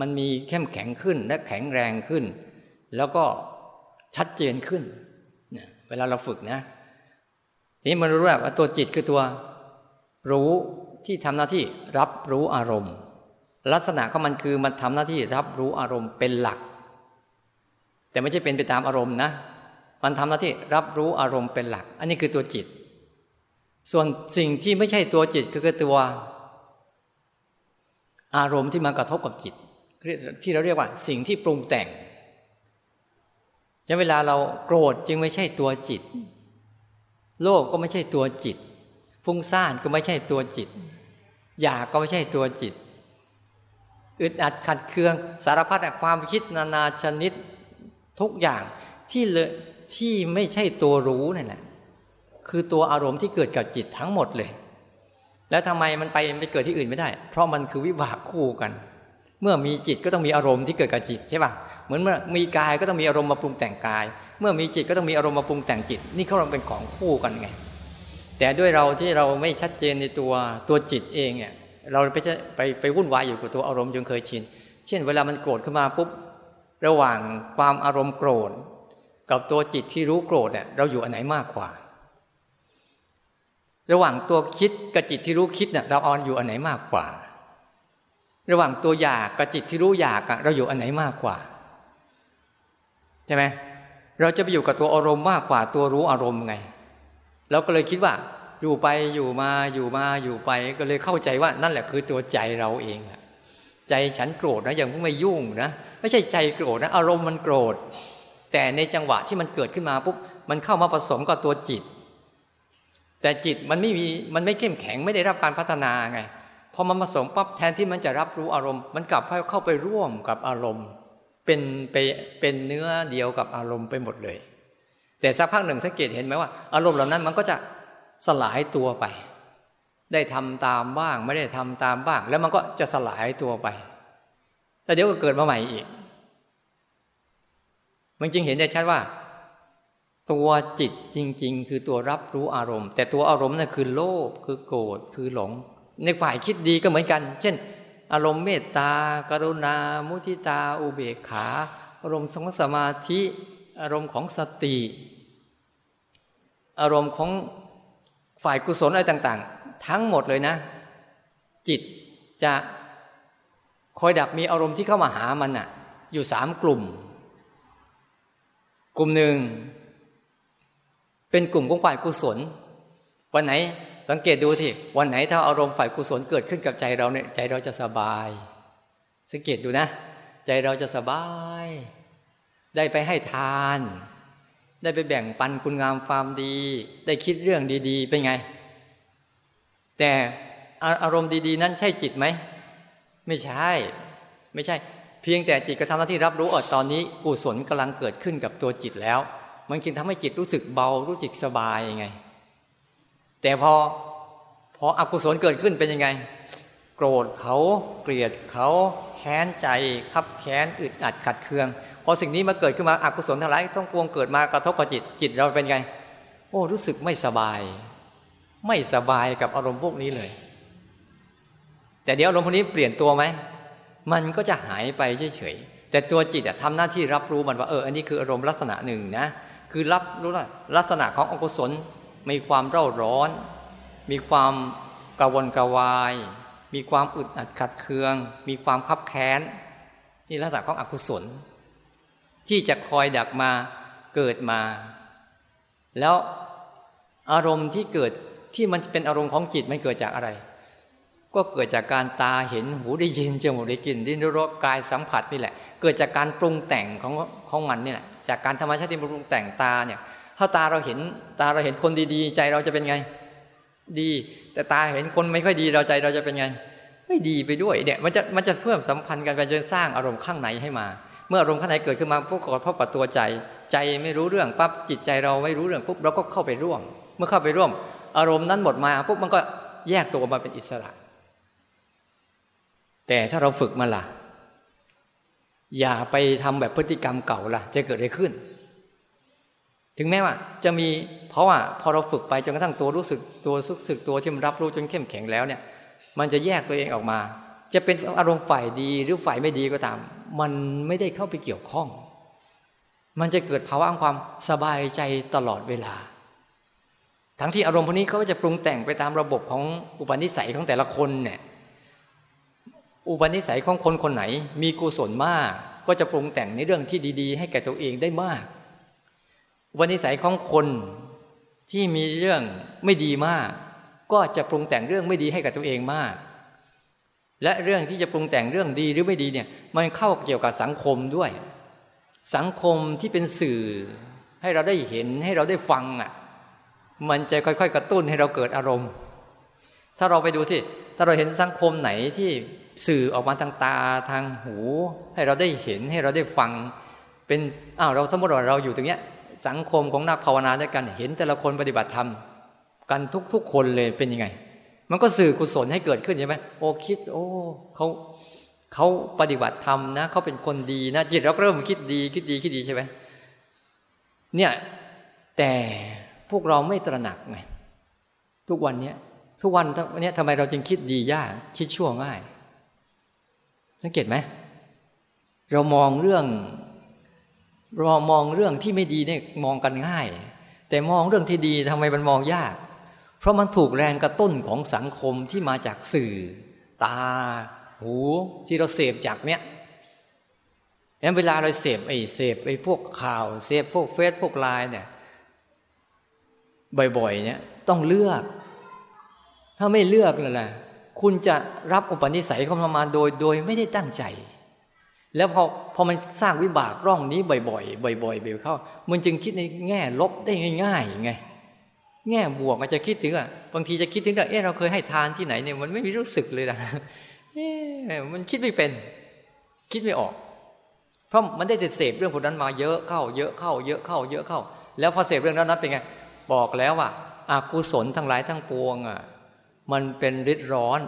มันมีเข้มแข็งขึ้นและแข็งแรงขึ้น แล้วก็ชัดเจนขึ้นเนี่ยเวลาเราฝึกนะนี้มันรู้ว่าตัวจิตคือตัวรู้ที่ทำหน้าที่รับรู้อารมณ์ ลักษณะของมันคือมันทำหน้าที่รับรู้อารมณ์เป็นหลัก แต่ไม่ใช่เป็นไปตามอารมณ์นะ มันทำหน้าที่รับรู้อารมณ์เป็นหลัก อันนี้คือตัวจิต ส่วนสิ่งที่ไม่ใช่ตัวจิตคือตัว อารมณ์ที่มากระทบกับจิต ที่เราเรียกว่า สิ่งที่ปรุงแต่งเวลาเราโกรธจึงไม่ใช่ตัวจิต โลภก็ไม่ใช่ตัวจิต ฟุ้งซ่านก็ไม่ใช่ตัวจิตอยากก็ไม่ใช่ตัวจิต อึดอัดขัดเคือง สารพัดความคิดนานาชนิดทุกอย่างที่เลที่ไม่ใช่ตัวรู้นั่นแหละ คือตัวอารมณ์ที่เกิดกับจิตทั้งหมดเลย แล้วทำไมมันไปไปเกิดที่อื่นไม่ได้ เพราะมันคือวิบากคู่กัน เมื่อมีจิตก็ต้องมีอารมณ์ที่เกิดกับจิตใช่ป่ะเหมือนเมื่อมีกายก็ต้องมีอารมณ์มาปรุงแต่งกาย เมื่อมีจิตก็ต้องมีอารมณ์มาปรุงแต่งจิต นี่เขาเราเป็นของคู่กันไง แต่ด้วยเราที่เราไม่ชัดเจนในตัวตัวจิตเองเนี่ย เราไปไปไปวุ่นวายอยู่กับตัวอารมณ์จนเคยชิน เช่น เวลามันโกรธขึ้นมาปุ๊บระหว่างความอารมณ์โกรธ กับตัวจิตที่รู้โกรธเนี่ยเราอยู่อันไหนมากกว่า ระหว่างตัวคิดกับจิตที่รู้คิดเนี่ยเราออนอยู่อันไหนมากกว่า ระหว่างตัวอยากกับจิตที่รู้อยากเราอยู่อันไหนมากกว่าใช่ไหมเราจะไปอยู่กับตัวอารมณ์มากกว่าตัวรู้อารมณ์ไงเราก็เลยคิดว่า อยู่ไปอยู่มาอยู่มาอยู่ไปก็เลยเข้าใจว่านั่นแหละคือตัวใจเราเองใจฉันโกรธนะยังไม่ยุ่งนะไม่ใช่ใจโกรธนะอารมณ์มันโกรธ แต่ในจังหวะที่มันเกิดขึ้นมาปุ๊บมันเข้ามาผสมกับตัวจิต แต่จิตมันไม่มีมันไม่เข้มแข็งไม่ได้รับการพัฒนาไงพอมันผสมปั๊บแทนที่มันจะรับรู้อารมณ์ มันกลับเข้าไปร่วมกับอารมณ์ เป็นไปเป็นเนื้อเดียวกับอารมณ์ไปหมดเลย แต่สักพักหนึ่งสังเกตเห็นไหมว่า อารมณ์เหล่านั้นมันก็จะ สลายตัวไป ได้ทำตามบ้าง ไม่ได้ทำตามบ้าง แล้วมันก็จะสลายตัวไป แล้วเดี๋ยวก็เกิดมาใหม่อีก มันจึงเห็นได้ชัดว่า ตัวจิตจริง ๆ คือตัวรับรู้อารมณ์ แต่ตัวอารมณ์นั่นคือโลภคือโกรธคือหลง ในฝ่ายคิดดีก็เหมือนกัน เช่น อารมณ์เมตตา กรุณา มุทิตา อุเบกขา อารมณ์สงสมาธิ อารมณ์ของสติ อารมณ์ของ ฝ่ายกุศลอะไรต่าง ๆ ทั้งหมดเลยนะ จิตจะคอยดักมีอารมณ์ที่เข้ามาหามันน่ะ อยู่สามกลุ่ม กลุ่มหนึ่ง เป็นกลุ่มของฝ่ายกุศล วันไหนสังเกตดูที่วันไหนถ้าอารมณ์ฝ่ายกุศลเกิดขึ้นกับใจเราเนี่ยใจเราจะสบาย สังเกตดูนะ ใจเราจะสบาย ได้ไปให้ทาน ได้ไปแบ่งปันคุณงามความดี ได้คิดเรื่องดี ๆ เป็นไง แต่อารมณ์ดีๆ นั้นใช่จิตไหม ไม่ใช่ ไม่ใช่ เพียงแต่จิตกระทำหน้าที่รับรู้อดตอนนี้กุศลกำลังเกิดขึ้นกับตัวจิตแล้ว มันกินทำให้จิตรู้สึกเบารู้จิตสบายยังไง แต่พอพออกุศลเกิดขึ้นเป็นยังไง โกรธเขาเกลียดเขาแค้นใจขับแค้นอึดอัดขัดเคือง พอสิ่งนี้มาเกิดขึ้นมาอกุศลทั้งหลายต้องปวงเกิดมากระทบกับจิตจิตเราเป็นไง โอ้รู้สึกไม่สบาย ไม่สบายกับอารมณ์พวกนี้เลย แต่เดี๋ยวอารมณ์พวกนี้เปลี่ยนตัวไหมมันก็จะหายไปเฉยๆแต่ตัวจิตทำหน้าที่รับรู้มันว่าเอออันนี้คืออารมณ์ลักษณะหนึ่งนะคือรับรู้ว่าลักษณะของอกุศลมีความเร่าร้อน มีความกวนกวาย มีความอึดอัดขัดเคือง มีความคับแค้นนี่ลักษณะของอกุศล ที่จะคอยดักมาเกิดมา แล้วอารมณ์ที่เกิดที่มันเป็นอารมณ์ของจิตมันเกิดจากอะไร ก็เกิดจากการตาเห็นหูได้ยินจมูกได้กลิ่นดิ้นรสกายสัมผัสนี่แหละ เกิดจากการปรุงแต่งของของมันนี่แหละจากการธรรมชาติที่ปรุงแต่งตาเนี่ยถ้าตาเราเห็นตาเราเห็นคนดีๆ ใจเราจะเป็นไง ดี แต่ตาเห็นคนไม่ค่อยดีเราใจเราจะเป็นไง ไม่ดีไปด้วยเนี่ยมันจะมันจะเพิ่มสัมพันธ์กันไปจนสร้างอารมณ์ข้างในให้มา เมื่ออารมณ์ข้างในเกิดขึ้นมาพวกกระทบกับตัวใจ ใจไม่รู้เรื่องปั๊บจิตใจเราไม่รู้เรื่องปุ๊บเราก็เข้าไปร่วม เมื่อเข้าไปร่วม อารมณ์นั้นหมดมาปุ๊บมันก็แยกตัวมาเป็นอิสระ แต่ถ้าเราฝึกมาล่ะ อย่าไปทำแบบพฤติกรรมเก่าล่ะ จะเกิดอะไรขึ้น ถึงแม้ว่า จะมีเพราะว่าพอเราฝึกไปจนกระทั่งตัวรู้สึกตัวรู้สึกตัวที่มันรับรู้จนเข้มแข็งแล้วเนี่ย มันจะแยกตัวเองออกมา จะเป็นอารมณ์ฝ่ายดีหรือฝ่ายไม่ดีก็ตาม มันไม่ได้เข้าไปเกี่ยวข้อง มันจะเกิดภาวะความสบายใจตลอดเวลา ทั้งที่อารมณ์พวกนี้เขาจะปรุงแต่งไปตามระบบของอุปนิสัยของแต่ละคนเนี่ยอุปนิสัยของคนคนไหน มีกุศลมาก ก็จะปรุงแต่งในเรื่องที่ดี ๆ ให้แก่ตัวเองได้มากวันนิสัยของคนที่มีเรื่องไม่ดีมาก ก็จะปรุงแต่งเรื่องไม่ดีให้กับตัวเองมาก และเรื่องที่จะปรุงแต่งเรื่องดีหรือไม่ดีเนี่ย มันเข้าเกี่ยวกับสังคมด้วย สังคมที่เป็นสื่อ ให้เราได้เห็นให้เราได้ฟังอะ มันจะค่อยๆ กระตุ้นให้เราเกิดอารมณ์ ถ้าเราไปดูสิถ้าเราเห็นสังคมไหนที่สื่อออกมาทางตาทางหู ให้เราได้เห็นให้เราได้ฟัง เป็นอ้าวเราสมมติว่าเราอยู่ตรงเนี้ย สังคมของนักภาวนาด้วยกันเห็นแต่ละคนปฏิบัติธรรมกันทุกๆคนเลยเป็นยังไง มันก็สื่อกุศลให้เกิดขึ้นใช่ไหมโอ้คิด โอ้เขาเขาปฏิบัติธรรมนะเขาเป็นคนดีนะจิตเราเริ่มคิดดีคิดดีคิดดีใช่ไหมเนี่ยแต่พวกเราไม่ตระหนักไงทุกวันเนี้ยทุกวันเนี้ยทำไมเราจึงคิดดียากคิดชั่วง่ายสังเกตไหมเรามองเรื่องเรามองเรื่องที่ไม่ดีเนี่ยมองกันง่าย แต่มองเรื่องที่ดีทำไมมันมองยาก เพราะมันถูกแรงกระตุ้นของสังคมที่มาจากสื่อ ตา หูที่เราเสพจากเนี้ยงั้นเวลาเราเสพไอ้เสพไอ้พวกข่าวเสพพวกเฟซพวกไลน์เนี่ยบ่อยๆ เนี่ยต้องเลือก ถ้าไม่เลือกเลยแหละคุณจะรับอุปนิสัยเข้ามาโดยโดยไม่ได้ตั้งใจ แล้วพอพอมันสร้างวิบากร่องนี้บ่อยๆบ่อยๆบ่อยๆเข้า มันจึงคิดในแง่ลบได้ง่ายๆไง แง่บวกมันจะคิดถึงอะบางทีจะคิดถึงว่าเอ๊ะเราเคยให้ทานที่ไหนเนี่ยมันไม่มีรู้สึกเลยนะเอ๊ะมันคิดไม่เป็น คิดไม่ออก เพราะมันได้เสพเรื่องพวกนั้นมาเยอะเข้า เยอะเข้า เยอะเข้า เยอะเข้า แล้วพอเสพเรื่องนั้นนั้นเป็นไงบอกแล้วว่าอากุศลทั้งหลายทั้งปวงอะ มันเป็นฤทธิ์ร้อน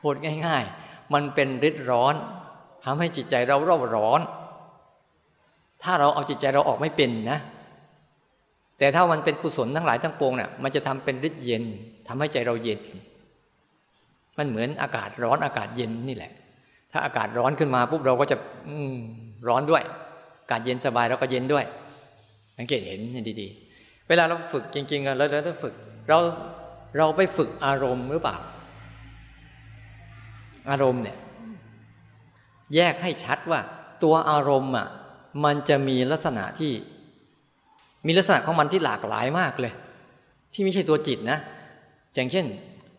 พูดง่าย ๆ มันเป็นฤทธิ์ร้อนทำให้จิตใจเราเร่าร้อน ถ้าเราเอาจิตใจเราออกไม่เป็นนะ แต่ถ้ามันเป็นกุศลทั้งหลายทั้งปวงเนี่ยมันจะทำเป็นฤทธิ์เย็นทำให้ใจเราเย็น มันเหมือนอากาศร้อนอากาศเย็นนี่แหละ ถ้าอากาศร้อนขึ้นมาปุ๊บเราก็จะ อืร้อนด้วย อากาศเย็นสบายเราก็เย็นด้วยสังเกตเห็นดีๆ เวลาเราฝึกจริงๆเราเราต้องฝึก เราเราไปฝึกอารมณ์หรือเปล่า อารมณ์เนี่ย แยกให้ชัดว่า ตัวอารมณ์อะ มันจะมีลักษณะที่ มีลักษณะของมันที่หลากหลายมากเลย ที่ไม่ใช่ตัวจิตนะอย่างเช่น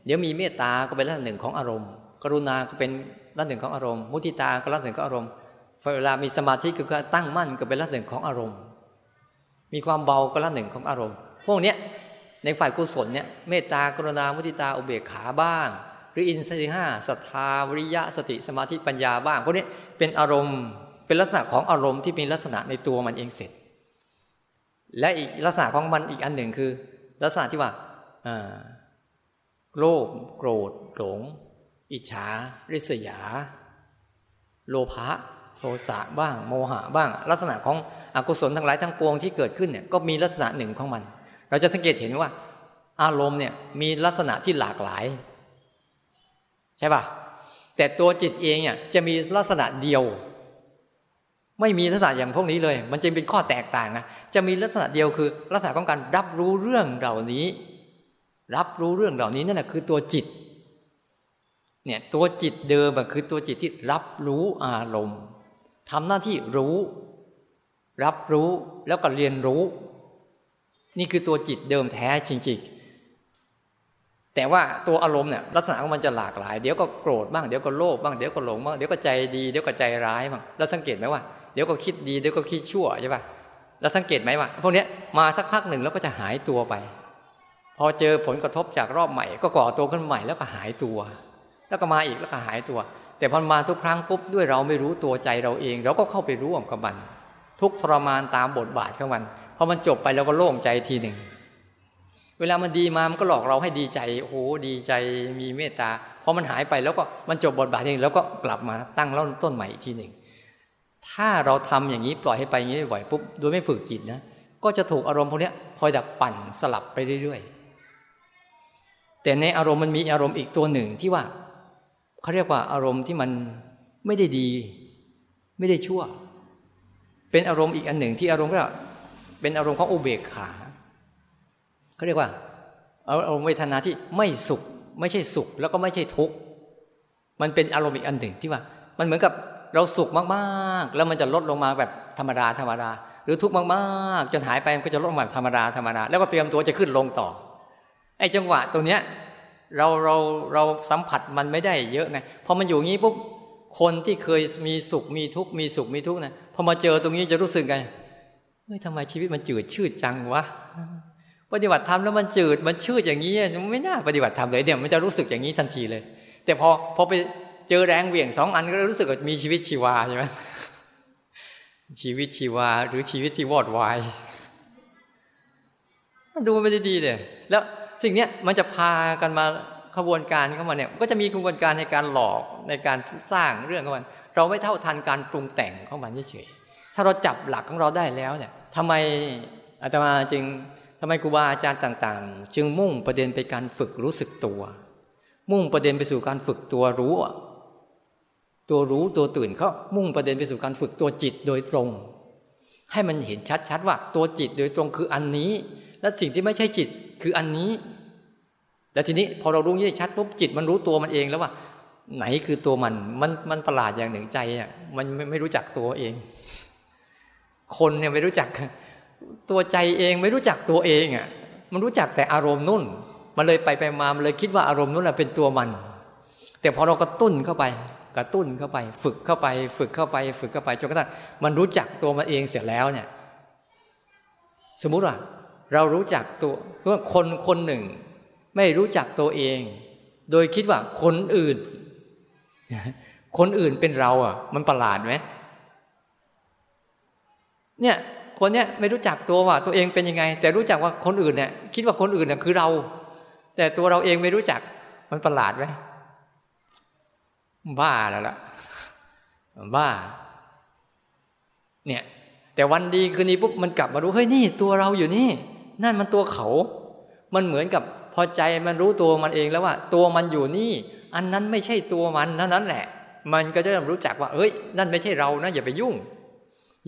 เดี๋ยวมีเมตตาก็เป็นลักษณะหนึ่งของอารมณ์ กรุณาก็เป็นลักษณะหนึ่งของอารมณ์ มุทิตาก็ลักษณะหนึ่งของอารมณ์เวลามีสมาธิก็คือตั้งมั่นก็เป็นลักษณะหนึ่งของอารมณ์ มีความเบาก็ละหนึ่งของอารมณ์ พวกเนี้ยในฝ่ายกุศลเนี่ยเมตตากรุณามุทิตาอุเบกขาบ้าง หรืออินทรีย์ห้าศรัทธาวิริยะสติสมาธิปัญญาบ้างพวกนี้เป็นอารมณ์เป็นลักษณะของอารมณ์ที่มีลักษณะในตัวมันเองเสร็จ และอีกลักษณะของมันอีกอันหนึ่งคือ ลักษณะที่ว่าโลภโกรธหลง อิจฉา ริษยา โลภะโทสะบ้าง โมหะบ้าง ลักษณะของอกุศลทั้งหลายทั้งปวงที่เกิดขึ้นเนี่ยก็มีลักษณะหนึ่งของมัน เราจะสังเกตเห็นว่า อารมณ์เนี่ยมีลักษณะที่หลากหลาย ใช่ป่ะแต่ตัวจิตเองเนี่ยจะมีลักษณะเดียว ไม่มีลักษณะอย่างพวกนี้เลย มันจะเป็นข้อแตกต่างนะจะมีลักษณะเดียวคือลักษณะของการรับรู้เรื่องเหล่านี้ รับรู้เรื่องเหล่านี้นั่นแหละคือตัวจิตเนี่ยตัวจิตเดิมคือตัวจิตที่รับรู้อารมณ์ทำหน้าที่รู้ รับรู้แล้วก็เรียนรู้ นี่คือตัวจิตเดิมแท้จริง ๆ แต่ว่าตัวอารมณ์เนี่ยลักษณะของมันจะหลากหลาย เดี๋ยวก็โกรธบ้างเดี๋ยวก็โลภบ้างเดี๋ยวก็หลงบ้างเดี๋ยวก็ใจดีเดี๋ยวก็ใจร้ายบ้างแล้วสังเกตไหมว่า เดี๋ยวก็คิดดีเดี๋ยวก็คิดชั่วใช่ปะแล้วสังเกตไหมว่าพวกนี้มาสักพักหนึ่งแล้วก็จะหายตัวไป พอเจอผลกระทบจากรอบใหม่ ก็ก่อตัวขึ้นใหม่แล้วก็หายตัว แล้วก็มาอีกแล้วก็หายตัว แต่พอมาทุกครั้งปุ๊บด้วยเราไม่รู้ตัวใจเราเอง เราก็เข้าไปรู้กับมัน ทุกทรมานตามบทบาทของมันพอมันจบไปเราก็โล่งใจทีหนึ่งเวลามันดีมามันก็หลอกเราให้ดีใจโอ้โหดีใจมีเมตตาพอมันหายไปแล้วก็มันจบบทบาทเองแล้วก็กลับมาตั้งเริ่มต้นใหม่อีกทีหนึ่ง ถ้าเราทำอย่างนี้ปล่อยให้ไปอย่างนี้บ่อยปุ๊บโดยไม่ฝึกจิตนะก็จะถูกอารมณ์พวกนี้คอยจากปั่นสลับไปเรื่อยๆแต่ในอารมณ์มันมีอารมณ์อีกตัวหนึ่งที่ว่าเขาเรียกว่าอารมณ์ที่มันไม่ได้ดี ไม่ได้ชั่ว เป็นอารมณ์อีกอันหนึ่งที่อารมณ์ก็เป็นอารมณ์ของอุเบกขาเขาเรียกว่าอารมณ์เวทนาที่ไม่สุข ไม่ใช่สุข แล้วก็ไม่ใช่ทุกข์มันเป็นอารมณ์อีกอันหนึ่งที่ว่า มันเหมือนกับ เราสุขมากๆ แล้วมันจะลดลงมาแบบธรรมดาธรรมดา หรือทุกข์มากๆ จนหายไปมันก็จะลดลงมาธรรมดาธรรมดา แล้วก็เตรียมตัวจะขึ้นลงต่อไอ้จังหวะตรงเนี้ยเราเราเราสัมผัสมันไม่ได้เยอะไงพอมันอยู่งี้ปุ๊บคนที่เคยมีสุขมีทุกข์มีสุขมีทุกข์นะพอมาเจอตรงนี้จะรู้สึกไงเฮ้ยทำไมชีวิตมันจืดชืดจังวะปฏิบัติธรรมแล้วมันจืดมันชืดอย่างนี้ไม่น่าปฏิบัติธรรมเลยเนี่ยมันจะรู้สึกอย่างนี้ทันทีเลย แต่พอพอไป เจอแรงเหวี่ยงสองอันก็รู้สึกว่ามีชีวิตชีวาใช่ไหมชีวิตชีวาหรือชีวิตที่วอดวายดูมันไม่ได้ดีเลยแล้วสิ่งเนี้ยมันจะพากันมาขบวนการเข้ามาเนี่ยก็จะมีกระบวนการในการหลอกในการสร้างเรื่องเข้ามาเราไม่เท่าทันการปรุงแต่งข้ามาเฉยถ้าเราจับหลักของเราได้แล้วเนี่ยทำไมอาตมาจึงทำไมครูบาอาจารย์ต่างๆ จึงมุ่งประเด็นไปการฝึกรู้สึกตัว มุ่งประเด็นไปสู่การฝึกตัวรู้ ตัวรู้ตัวตื่นเขามุ่งประเด็นไปสู่การฝึกตัวจิตโดยตรง ให้มันเห็นชัดๆว่าตัวจิตโดยตรงคืออันนี้ และสิ่งที่ไม่ใช่จิตคืออันนี้ แล้วทีนี้พอเรารู้ยี่ชัดปุ๊บจิตมันรู้ตัวมันเองแล้วว่า ไหนคือตัวมันมันมันประหลาดอย่างหนึ่งใจอะมันไม่ไม่รู้จักตัวเอง คนเนี่ยไม่รู้จัก ตัวใจเองไม่รู้จักตัวเองอะมันรู้จักแต่อารมณ์นุ่น มันเลยไปไปมามันเลยคิดว่าอารมณ์นุ่นแหละเป็นตัวมัน แต่พอเรากระตุ้นเข้าไป กระตุ้นเข้าไป ฝึกเข้าไป ฝึกเข้าไป ฝึกเข้าไปจนกระทั่งมันรู้จักตัวมันเองเสร็จแล้วเนี่ย สมมุติว่า เรารู้จักตัวเพราะคนคนหนึ่ง ไม่รู้จักตัวเอง โดยคิดว่าคนอื่น คนอื่นเป็นเราอะ มันประหลาดไหมเนี่ยคนเนี้ยไม่รู้จักตัวว่าตัวเองเป็นยังไง แต่รู้จักว่าคนอื่นเนี่ยคิดว่าคนอื่นเนี่ยคือเรา แต่ตัวเราเองไม่รู้จักมันประหลาดไหม บ้าแล้วล่ะ บ้า เนี่ย แต่วันดีคืนนี้ปุ๊บมันกลับมารู้เฮ้ยนี่ตัวเราอยู่นี่ นั่นมันตัวเขา มันเหมือนกับพอใจมันรู้ตัวมันเองแล้วว่า ตัวมันอยู่นี่ อันนั้นไม่ใช่ตัวมันนั้นนั้นแหละ มันก็จะรู้จักว่า เอ้ย นั่นไม่ใช่เรานะอย่าไปยุ่ง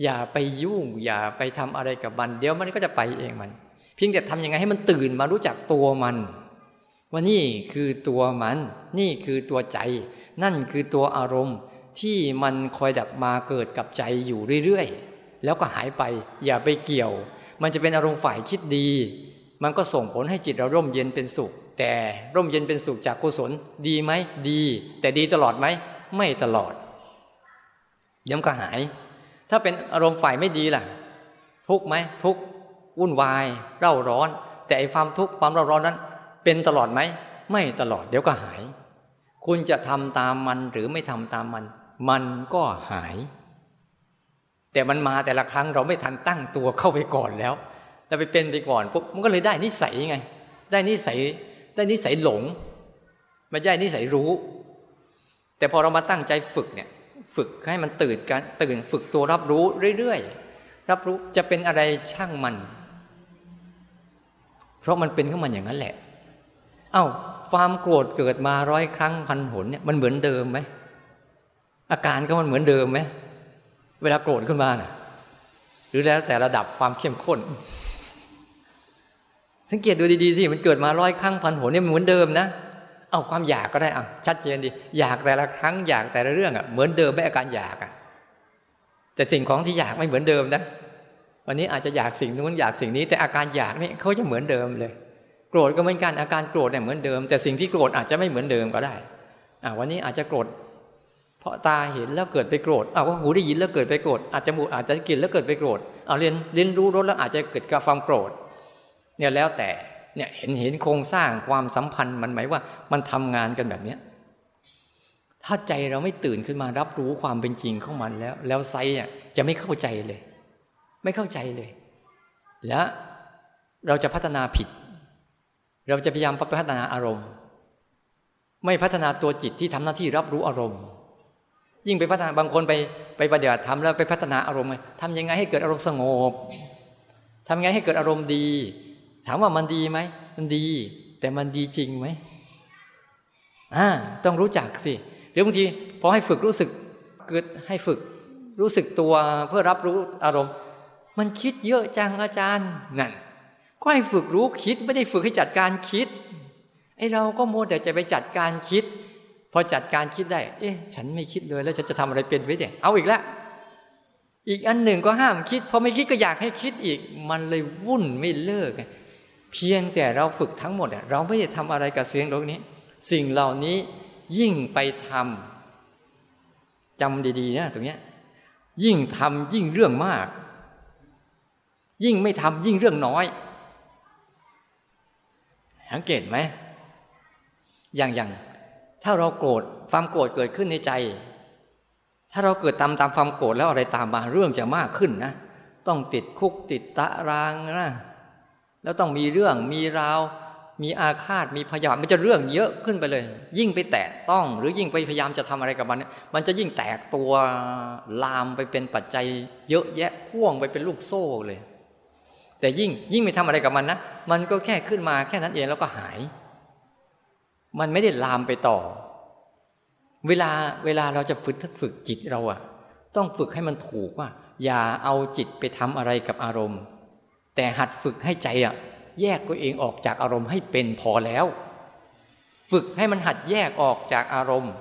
อย่าไปยุ่ง อย่าไปทำอะไรกับมัน เดี๋ยวมันก็จะไปเองมัน เพียงแต่ทำยังไงให้มันตื่นมารู้จักตัวมันว่านี่คือตัวมัน นี่คือตัวใจ นั่นคือตัวอารมณ์ที่มันคอยดักมาเกิดกับใจอยู่เรื่อยๆ แล้วก็หายไปอย่าไปเกี่ยว มันจะเป็นอารมณ์ฝ่ายคิดดี มันก็ส่งผลให้จิตเราร่มเย็นเป็นสุข แต่ร่มเย็นเป็นสุขจากกุศลดีไหมดี แต่ดีตลอดไหมไม่ตลอดย้ำก็หาย ถ้าเป็นอารมณ์ฝ่ายไม่ดีล่ะ ทุกไหมทุกวุ่นวายเร่าร้อน แต่ไอความทุกข์ความเร่าร้อนนั้น เป็นตลอดไหมไม่ตลอดเดี๋ยวก็หาย คุณจะทำตามมันหรือไม่ทำตามมัน มันก็หาย แต่มันมาแต่ละครั้งเราไม่ทันตั้งตัวเข้าไปก่อนแล้วเราไปเป็นไปก่อนปุ๊บมันก็เลยได้นิสัยไง ได้นิสัยได้นิสัยหลงไม่ใช่นิสัยรู้ แต่พอเรามาตั้งใจฝึกเนี่ย ฝึกให้มันตื่นกันตื่นฝึกตัวรับรู้เรื่อยๆรับรู้จะเป็นอะไรช่างมัน เพราะมันเป็นขึ้นมาอย่างนั้นแหละ เอา้า ความโกรธเกิดมาร้อยครั้งพันหนเนี่ยมันเหมือนเดิมไหมอาการก็มันเหมือนเดิมไหมเวลาโกรธขึ้นมาน่ะ หรือแล้วแต่ระดับความเข้มข้น สังเกตดูดีๆสิมันเกิดมาร้อยครั้งพันหนเนี่ยมันเหมือนเดิมนะเอาความอยากก็ได้อะชัดเจนดี อยากแต่ละครั้งอยากแต่ละเรื่องอะเหมือนเดิมไม่อาการอยากอะแต่สิ่งของที่อยากไม่เหมือนเดิมนะวันนี้อาจจะอยากสิ่งนู้นอยากสิ่งนี้ แต่อาการอยากนี่เขาจะเหมือนเดิมเลย โกรธก็เหมือนกันอาการโกรธเนี่ยเหมือนเดิม แต่สิ่งที่โกรธอาจจะไม่เหมือนเดิมก็ได้อ่าวันนี้อาจจะโกรธเพราะตาเห็นแล้วเกิดไปโกรธเอาว่าหูได้ยินแล้วเกิดไปโกรธอาจจะมูอาจจะกินแล้วเกิดไปโกรธเอาเรียนเรียนรู้รสแล้วอาจจะเกิดกับความโกรธ เนี่ยแล้วแต่เนี่ยเห็นเห็นโครงสร้างความสัมพันธ์มันหมายว่ามันทำงานกันแบบเนี้ยถ้าใจเราไม่ตื่นขึ้นมารับรู้ความเป็นจริงของมันแล้ว แล้วไซเนี่ยจะไม่เข้าใจเลย ไม่เข้าใจเลย แล้วเราจะพัฒนาผิด เราจะพยายามพัฒนาอารมณ์ ไม่พัฒนาตัวจิตที่ทำหน้าที่รับรู้อารมณ์ ยิ่งไปพัฒนาบางคนไปไปปฏิบัติธรรมแล้วไปพัฒนาอารมณ์ทำยังไงให้เกิดอารมณ์สงบทำยังไงให้เกิดอารมณ์ดี ถามว่ามันดีไหมมันดี แต่มันดีจริงไหมอ่าต้องรู้จักสิหรือบางทีพอให้ฝึกรู้สึกเกิดให้ฝึกรู้สึกตัวเพื่อรับรู้อารมณ์ มันคิดเยอะจังอาจารย์นั่น ก็ให้ฝึกรู้คิดไม่ได้ฝึกให้จัดการคิดไอ้เราก็โมแต่จะไปจัดการคิด พอจัดการคิดได้ เอ๊ะ ฉันไม่คิดเลยแล้วฉันจะทำอะไรเป็นไว้เนี่ยเอาอีกแล้วอีกอันหนึ่งก็ห้ามคิดพอไม่คิดก็อยากให้คิดอีก มันเลยวุ่นไม่เลิก เพียงแต่เราฝึกทั้งหมดเราไม่ได้ทำอะไรกับเสียงโลกนี้ สิ่งเหล่านี้ยิ่งไปทำจำดีๆนะตรงเนี้ยยิ่งทำยิ่งเรื่องมาก ยิ่งไม่ทำยิ่งเรื่องน้อย สังเกตไหมอย่างอย่างถ้าเราโกรธความโกรธเกิดขึ้นในใจ ถ้าเราเกิดตามตามความโกรธแล้วอะไรตามมาเรื่องจะมากขึ้นนะ ต้องติดคุกติดตารางนะแล้วต้องมีเรื่องมีราว มีอาฆาตมีพยาบาทมันจะเรื่องเยอะขึ้นไปเลย ยิ่งไปแตะต้อง หรือยิ่งไปพยายามจะทำอะไรกับมัน มันจะยิ่งแตกตัวลามไปเป็นปัจจัย เยอะแยะพ่วงไปเป็นลูกโซ่เลย แต่ยิ่งยิ่งไม่ทำอะไรกับมันนะมันก็แค่ขึ้นมาแค่นั้นเองแล้วก็หาย มันไม่ได้ลามไปต่อ เวลาเวลาเราจะฝึกฝึกจิตเราอะต้องฝึกให้มันถูกว่า อย่าเอาจิตไปทำอะไรกับอารมณ์ แต่หัดฝึกให้ใจอะแยกตัวเองออกจากอารมณ์ให้เป็นพอแล้ว ฝึกให้มันหัดแยกออกจากอารมณ์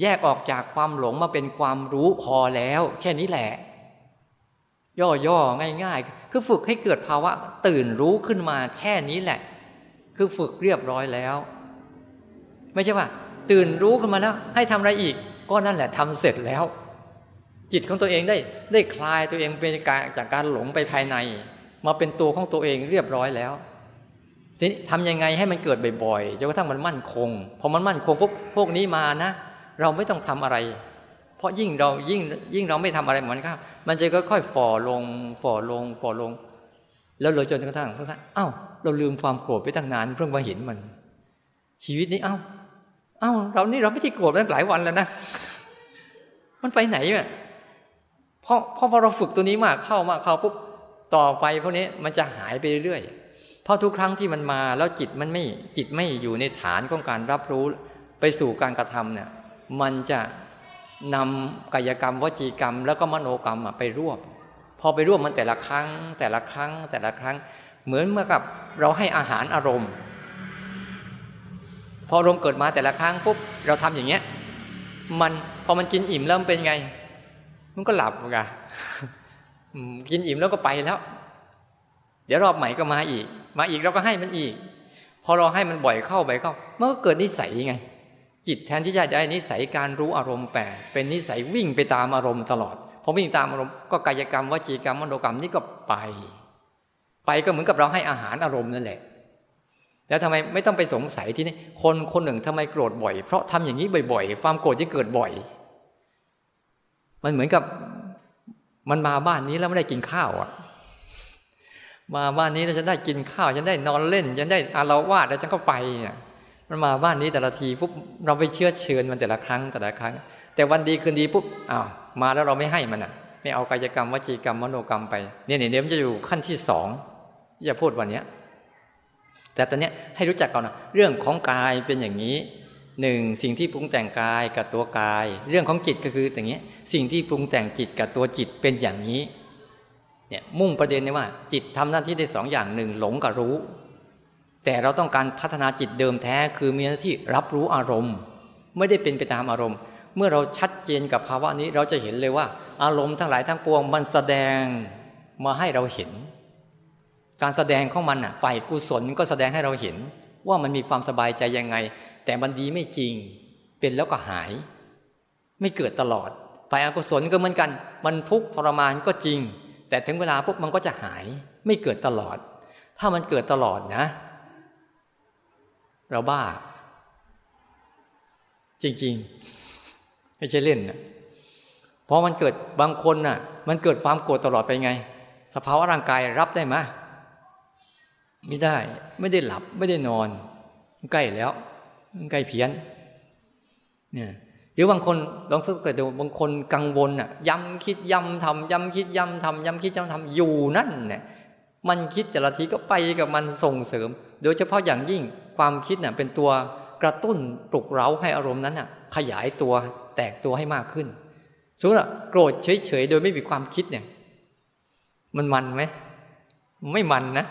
แยกออกจากความหลงมาเป็นความรู้พอแล้ว แค่นี้แหละ ย่อๆง่าย ๆ คือฝึกให้เกิดภาวะ ตื่นรู้ขึ้นมาแค่นี้แหละ คือฝึกเรียบร้อยแล้ว ไม่ใช่ว่า ตื่นรู้ขึ้นมาแล้ว ให้ทำอะไรอีก ก็นั่นแหละทำเสร็จแล้ว จิตของตัวเองได้ได้คลายตัวเองเป็นการจากการหลงไปภายใน มาเป็นตัวของตัวเองเรียบร้อยแล้วทีนี้ทำยังไงให้มันเกิดบ่อยๆจนกระทั่งมันมั่นคงพอมันมั่นคงปุ๊บพวกนี้มานะ เราไม่ต้องทำอะไร เพราะยิ่งเรายิ่งยิ่งเราไม่ทำอะไรเหมือนกัน มันจะค่อยๆฝ่อลงฝ่อลงฝ่อลง แล้วเลยจนกระทั่งทั้งๆอ้าวเราลืมความโกรธไปตั้งนานเพิ่งมาเห็นมัน ชีวิตนี้เอ้าเอ้าเรานี่เราไม่ได้โกรธมาหลายวันแล้วนะมันไปไหนอะเพราะเพราะพอเราฝึกตัวนี้มากเข้ามากเข้าปุ๊บต่อไปพวกนี้มันจะหายไปเรื่อยๆเพราะทุกครั้งที่มันมาแล้วจิตมันไม่จิตไม่อยู่ในฐานของการรับรู้ ไปสู่การกระทำเนี่ย มันจะ นำกายกรรมวจีกรรม แล้วก็มโนกรรมไปรวบพอไปรวบมันแต่ละครั้ง แต่ละครั้ง แต่ละครั้ง เหมือนเมื่อกับเราให้อาหารอารมณ์ พออารมณ์เกิดมาแต่ละครั้งปุ๊บเราทำอย่างเงี้ย มันพอมันกินอิ่มแล้วมันเป็นไง มันก็หลับไงกินอิ่มแล้วก็ไปแล้ว เดี๋ยวรอบใหม่ก็มาอีก มาอีกเราก็ให้มันอีก พอเราให้มันบ่อยเข้าบ่อยเข้า มันก็เกิดนิสัยไง จิตแทนที่จะได้นิสัยการรู้อารมณ์แปลเป็นนิสัยวิ่งไปตามอารมณ์ตลอดพอวิ่งตามอารมณ์ก็กายกรรมวจีกรรมมโนกรรมนี่ก็ไป ไปก็เหมือนกับเราให้อาหารอารมณ์นั่นแหละ แล้วทำไมไม่ต้องไปสงสัยที่นี่คนคนหนึ่งทำไมโกรธบ่อย เพราะทำอย่างนี้บ่อย ๆ ความโกรธจะเกิดบ่อย มันเหมือนกับมันมาบ้านนี้แล้วไม่ได้กินข้าวอะ มาบ้านนี้แล้วฉันได้กินข้าว ฉันได้นอนเล่น ฉันได้อารวาสแล้วฉันก็ไปเนี่ย มันมาบ้านนี้แต่ละทีปุ๊บเราไปเชื่อเชิญมันแต่ละครั้งแต่ละครั้ง แต่วันดีคืนดีปุ๊บอ้าวมาแล้วเราไม่ให้มันอะ ไม่เอากายกรรมวจีกรรมมโนกรรมไปเนี่ยเนี่ยเนี่ยมันจะอยู่ขั้นที่สองที่จะพูดวันเนี้ยแต่ตอนเนี้ยให้รู้จักก่อนนะเรื่องของกายเป็นอย่างนี้หนึ่งสิ่งที่ปรุงแต่งกายกับตัวกาย เรื่องของจิตก็คืออย่างนี้สิ่งที่ปรุงแต่งจิตกับตัวจิตเป็นอย่างนี้เนี่ยมุ่งประเด็นนี้ว่า จิตทำหน้าที่ได้สองอย่างหนึ่งหลงกับรู้ แต่เราต้องการพัฒนาจิตเดิมแท้คือมีหน้าที่รับรู้อารมณ์ ไม่ได้เป็นไปตามอารมณ์ เมื่อเราชัดเจนกับภาวะนี้เราจะเห็นเลยว่า อารมณ์ทั้งหลายทั้งปวงมันแสดงมาให้เราเห็น การแสดงของมันอะฝ่ายกุศลก็แสดงให้เราเห็น ว่ามันมีความสบายใจยังไง แต่มันดีไม่จริง เป็นแล้วก็หาย ไม่เกิดตลอดฝ่ายอกุศลก็เหมือนกัน มันทุกข์ทรมานก็จริง แต่ถึงเวลาปุ๊บมันก็จะหาย ไม่เกิดตลอด ถ้ามันเกิดตลอดนะ เราบ้า จริง ๆ ไม่ใช่เล่นนะเพราะมันเกิดบางคนน่ะ มันเกิดความโกรธตลอดไปไง สภาวะร่างกายรับได้ไหมไม่ได้ ไม่ได้หลับ ไม่ได้นอน ใกล้แล้ว ใกล้เพี้ยน เนี่ยหรือบางคนลองสังเกตดูบางคนกังวลอะย้ำคิดย้ำทำย้ำคิดย้ำทำย้ำคิดย้ำทำอยู่นั่นเนี่ยมันคิดแต่ละทีก็ไปกับมันส่งเสริม โดยเฉพาะอย่างยิ่ง ความคิดเนี่ยเป็นตัวกระตุ้นปลุกเร้าให้อารมณ์นั้นอะขยายตัวแตกตัวให้มากขึ้นสมมติโกรธเฉยๆโดยไม่มีความคิดเนี่ย มันมันไหมไม่มันนะ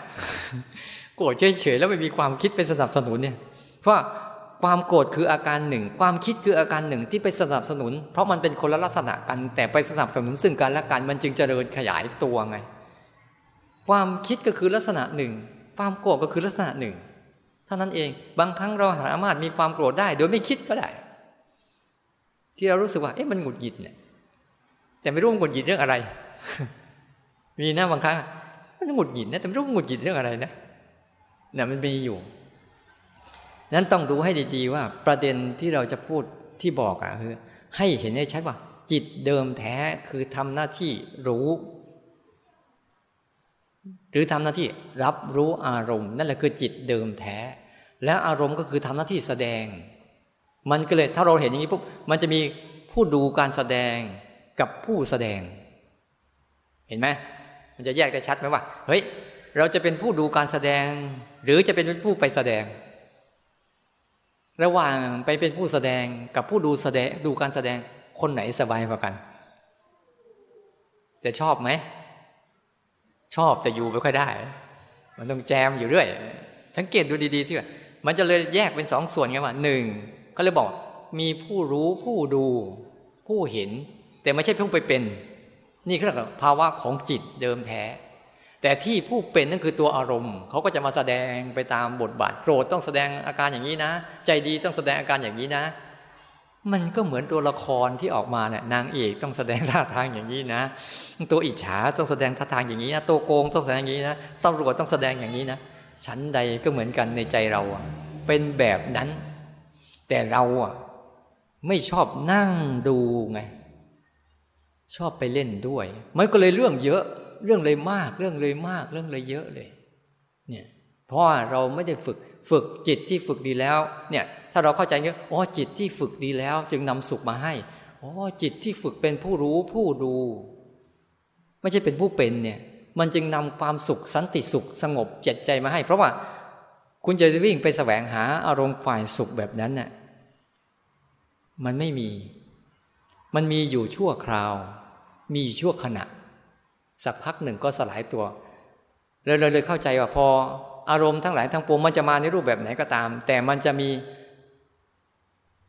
โกรธเฉยๆแล้วไม่มีความคิดเป็นสนับสนุนเนี่ย เพราะความโกรธคืออาการหนึ่ง ความคิดคืออาการหนึ่งที่ไปสนับสนุน เพราะมันเป็นคนละลักษณะกัน แต่ไปสนับสนุนซึ่งกันและกันมันจึงเจริญขยายตัวไง ความคิดก็คือลักษณะหนึ่ง ความโกรธก็คือลักษณะหนึ่ง ท่านั้นเอง บางครั้งเราสามารถมีความโกรธได้ โดยไม่คิดก็ได้ ที่เรารู้สึกว่าเอ๊ะมันหงุดหงิดเนี่ย แต่ไม่รู้มันหงุดหงิดเรื่องอะไร มีนะบางครั้งมันหงุดหงิดนะแต่ไม่รู้มันหงุดหงิดเรื่องอะไรนะเนี่ยมันมีอยู่ นั้นต้องดูให้ดีๆว่า ประเด็นที่เราจะพูดที่บอกอะคือให้เห็นให้ชัดว่า จิตเดิมแท้คือทำหน้าที่รู้ หรือทำหน้าที่รับรู้อารมณ์ นั่นแหละคือจิตเดิมแท้ แล้วอารมณ์ก็คือทำหน้าที่แสดง มันก็เลยถ้าเราเห็นอย่างนี้ปุ๊บมันจะมีผู้ดูการแสดงกับผู้แสดง เห็นไหมมันจะแยกได้ชัดไหมว่าเฮ้ยเราจะเป็นผู้ดูการแสดง หรือจะเป็นผู้ไปแสดง ระหว่างไปเป็นผู้แสดงกับผู้ดูแสดงดูการแสดงคนไหนสบายกว่ากัน จะชอบไหม ชอบแต่อยู่ไม่ค่อยได้ มันต้องแจมอยู่เรื่อยสังเกตดูดีๆที่ว่ามันจะเลยแยกเป็นสองส่วนไงว่าหนึ่งเขาเลยบอกมีผู้รู้ผู้ดู ผู้เห็น แต่ไม่ใช่ผู้ไปเป็น นี่คือภาวะของจิตเดิมแท้ แต่ที่ผู้เป็นนั่นคือตัวอารมณ์เขาก็จะมาแสดงไปตามบทบาทโกรธต้องแสดงอาการอย่างนี้นะ ใจดีต้องแสดงอาการอย่างนี้นะ มันก็เหมือนตัวละครที่ออกมาเนี่ยนางเอกต้องแสดงท่าทางอย่างนี้นะ ตัวอิจฉาต้องแสดงท่าทางอย่างนี้นะตัวโกงต้องแสดงอย่างนี้นะตำรวจต้องแสดงอย่างนี้นะชั้นใดก็เหมือนกันในใจเราเป็นแบบนั้น แต่เราอะไม่ชอบนั่งดูไง ชอบไปเล่นด้วย มันก็เลยเรื่องเยอะ เรื่องเลยมาก เรื่องเลยมาก เรื่องเลยเยอะเลย เนี่ย เพราะเราไม่ได้ฝึกฝึกจิตที่ฝึกดีแล้ว เนี่ย ถ้าเราเข้าใจเงี้ยอ๋อจิตที่ฝึกดีแล้ว จึงนำสุขมาให้อ๋อจิตที่ฝึกเป็นผู้รู้ผู้ดู ไม่ใช่เป็นผู้เป็นเนี่ย มันจึงนำความสุขสันติสุขสงบเจ็ดใจมาให้ เพราะว่าคุณจะวิ่งไปแสวงหาอารมณ์ฝ่ายสุขแบบนั้นน่ะมันไม่มี มันมีอยู่ชั่วคราว มีอยู่ชั่วขณะ สักพักหนึ่งก็สลายตัวเลยเลยเข้าใจว่าพออารมณ์ทั้งหลายทั้งปวงมันจะมาในรูปแบบไหนก็ตาม แต่มันจะมี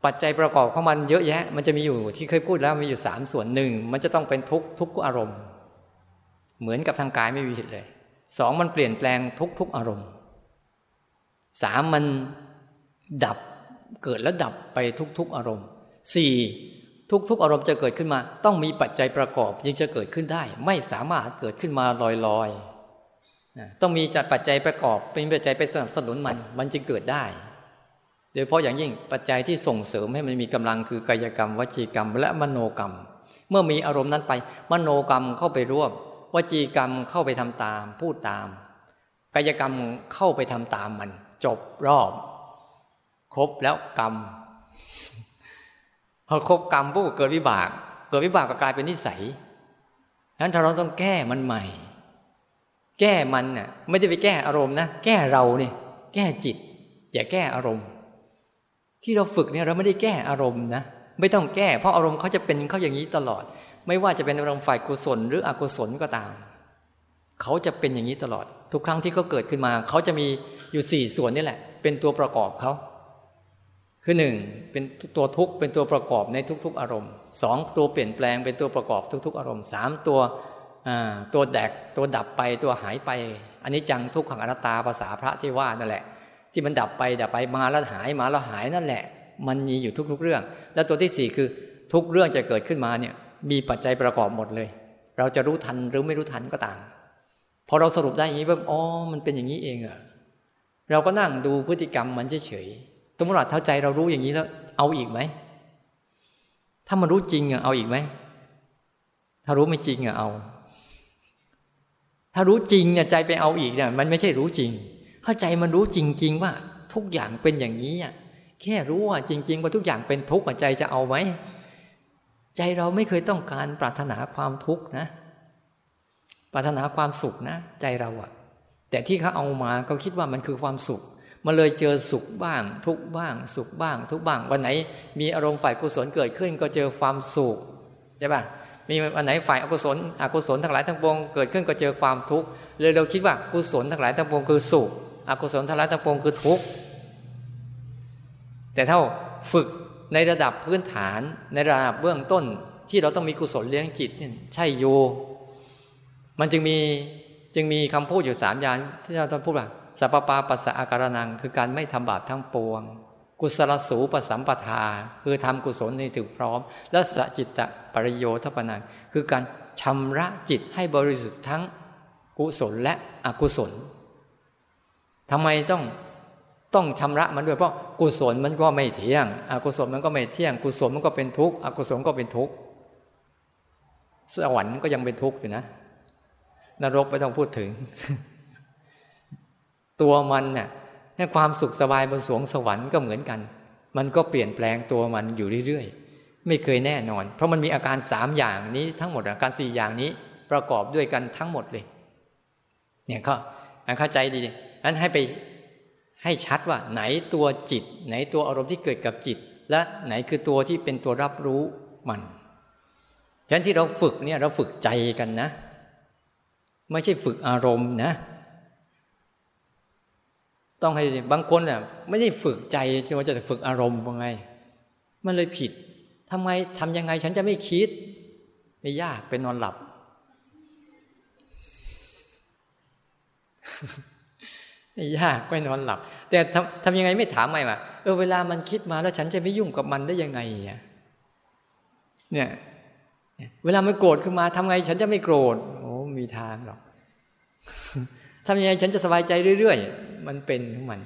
ปัจจัยประกอบของมันเยอะแยะ มันจะมีอยู่ที่เคยพูดแล้วมีอยู่สามส่วนหนึ่งมันจะต้องเป็นทุกทุกอารมณ์ เหมือนกับทางกายไม่มีผิดเลยสองมันเปลี่ยนแปลงทุกทุกอารมณ์สามมันดับเกิดแล้วดับไปทุกทุกอารมณ์สี่ทุกๆ อารมณ์จะเกิดขึ้นมา ต้องมีปัจจัยประกอบยังจะเกิดขึ้นได้ ไม่สามารถเกิดขึ้นมาลอยๆต้องมีจัดปัจจัยประกอบ เป็นปัจจัยไปสนับสนุนมัน มันจึงเกิดได้ โดยเฉพาะอย่างยิ่งปัจจัยที่ส่งเสริมให้มันมีกำลังคือกายกรรม วจีกรรม และมโนกรรม เมื่อมีอารมณ์นั้นไป มโนกรรมเข้าไปร่วม วจีกรรมเข้าไปทำตาม พูดตาม กายกรรมเข้าไปทำตามมัน จบรอบ ครบแล้วกรรม พอครบกรรมปุ๊บเกิดวิบาก เกิดวิบากก็กลายเป็นนิสัยฉะนั้นเราต้องแก้มันใหม่ แก้มันน่ะ ไม่ได้ไปแก้อารมณ์นะ แก้เราเนี่ย แก้จิต อย่าแก้อารมณ์ ที่เราฝึกเนี่ยเราไม่ได้แก้อารมณ์นะไม่ต้องแก้ เพราะอารมณ์เขาจะเป็นเขาอย่างนี้ตลอด ไม่ว่าจะเป็นอารมณ์ฝ่ายกุศล หรืออกุศลก็ตาม เขาจะเป็นอย่างนี้ตลอด ทุกครั้งที่เขาเกิดขึ้นมา เขาจะมีอยู่สี่ส่วนนี่แหละ เป็นตัวประกอบเขาคือหนึ่งเป็นตัวทุกข์เป็นตัวประกอบในทุก ๆ อารมณ์สองตัวเปลี่ยนแปลงเป็นตัวประกอบทุก ๆ อารมณ์สามตัวตัวแดกตัวดับไปตัวหายไปอันนี้จังทุกขังอนัตตาภาษาพระที่ว่านั่นแหละ ที่มันดับไปดับไปมาแล้วหายมาแล้วหายนั่นแหละ มันมีอยู่ทุก ๆ เรื่อง แล้วตัวที่สี่คือทุกเรื่องจะเกิดขึ้นมาเนี่ย มีปัจจัยประกอบหมดเลย เราจะรู้ทันหรือไม่รู้ทันก็ตามพอเราสรุปได้อย่างนี้ว่าอ๋อมันเป็นอย่างนี้เองเหรอเราก็นั่งดูพฤติกรรมมันเฉยสมมติว่าเท่าใจเรารู้อย่างนี้แล้ว เอาอีกไหมถ้ามันรู้จริงอะเอาอีกไหมถ้ารู้ไม่จริงอะเอา ถ้ารู้จริงเนี่ยใจไปเอาอีกเนี่ย มันไม่ใช่รู้จริง เข้าใจมันรู้จริง ๆ ว่าทุกอย่างเป็นอย่างนี้อะแค่รู้ว่าจริง ๆ ว่าทุกอย่างเป็นทุกข์ใจจะเอาไหมใจเราไม่เคยต้องการปรารถนาความทุกข์นะ ปรารถนาความสุขนะ ใจเราอะแต่ที่เขาเอามาเขาคิดว่ามันคือความสุขมันเลยเจอสุขบ้าง ทุกบ้าง สุขบ้าง ทุกบ้าง วันไหน มีอารมณ์ฝ่ายกุศลเกิดขึ้น ก็เจอความสุขใช่ปะมีวันไหนฝ่ายอกุศลอกุศลทั้งหลายทั้งปวงเกิดขึ้นก็เจอความทุกข์เลยเราคิดว่ากุศลทั้งหลายทั้งปวงคือสุข กุศลทั้งหลายทั้งปวงคือทุกข์แต่เท่าฝึกในระดับพื้นฐานในระดับเบื้องต้นที่เราต้องมีกุศลเลี้ยงจิตเนี่ยใช่โย มันจึงมีจึงมีคำพูดอยู่สามอย่างที่เราต้องพูดว่าสัพปาปัสสะอาการนัง คือการไม่ทำบาปทั้งปวง กุศลสูปสัมปทา คือทำกุศลในถึงพร้อม และสจิตตะปริโยทปนังคือการชำระจิตให้บริสุทธิ์ทั้งกุศลและอกุศล ทำไมต้องต้องชำระมันด้วยเพราะกุศลมันก็ไม่เที่ยงอกุศลมันก็ไม่เที่ยง กุศลมันก็เป็นทุกข์อกุศลก็เป็นทุกข์สวรรค์ก็ยังเป็นทุกข์อยู่นะนรกไม่ต้องพูดถึง ตัวมันเนี่ยให้ความสุขสบายบนสวงสวรรค์ก็เหมือนกัน มันก็เปลี่ยนแปลงตัวมันอยู่เรื่อยๆ ไม่เคยแน่นอน เพราะมันมีอาการสามอย่างนี้ทั้งหมดอาการสี่อย่างนี้ประกอบด้วยกันทั้งหมดเลย เนี่ยเขาเข้าใจดีๆ นั้นให้ไปให้ชัดว่า ไหนตัวจิต ไหนตัวอารมณ์ที่เกิดกับจิต และไหนคือตัวที่เป็นตัวรับรู้มันฉะนั้นที่เราฝึกเนี่ยเราฝึกใจกันนะ ไม่ใช่ฝึกอารมณ์นะ ต้องให้บางคนเนี่ยไม่ได้ฝึกใจที่ว่าจะฝึกอารมณ์ยังไง มันเลยผิดทำไมทำยังไงฉันจะไม่คิด ไม่ยากเป็นนอนหลับ ยากไม่นอนหลับ แต่ทำทำยังไงไม่ถามใหม่มาเออเวลามันคิดมาแล้วฉันจะไม่ยุ่งกับมันได้ยังไงเนี่ย เวลามันโกรธขึ้นมาทำไงฉันจะไม่โกรธโอ้มีทางหรอกทำยังไงฉันจะสบายใจเรื่อยๆมันเป็นของมัน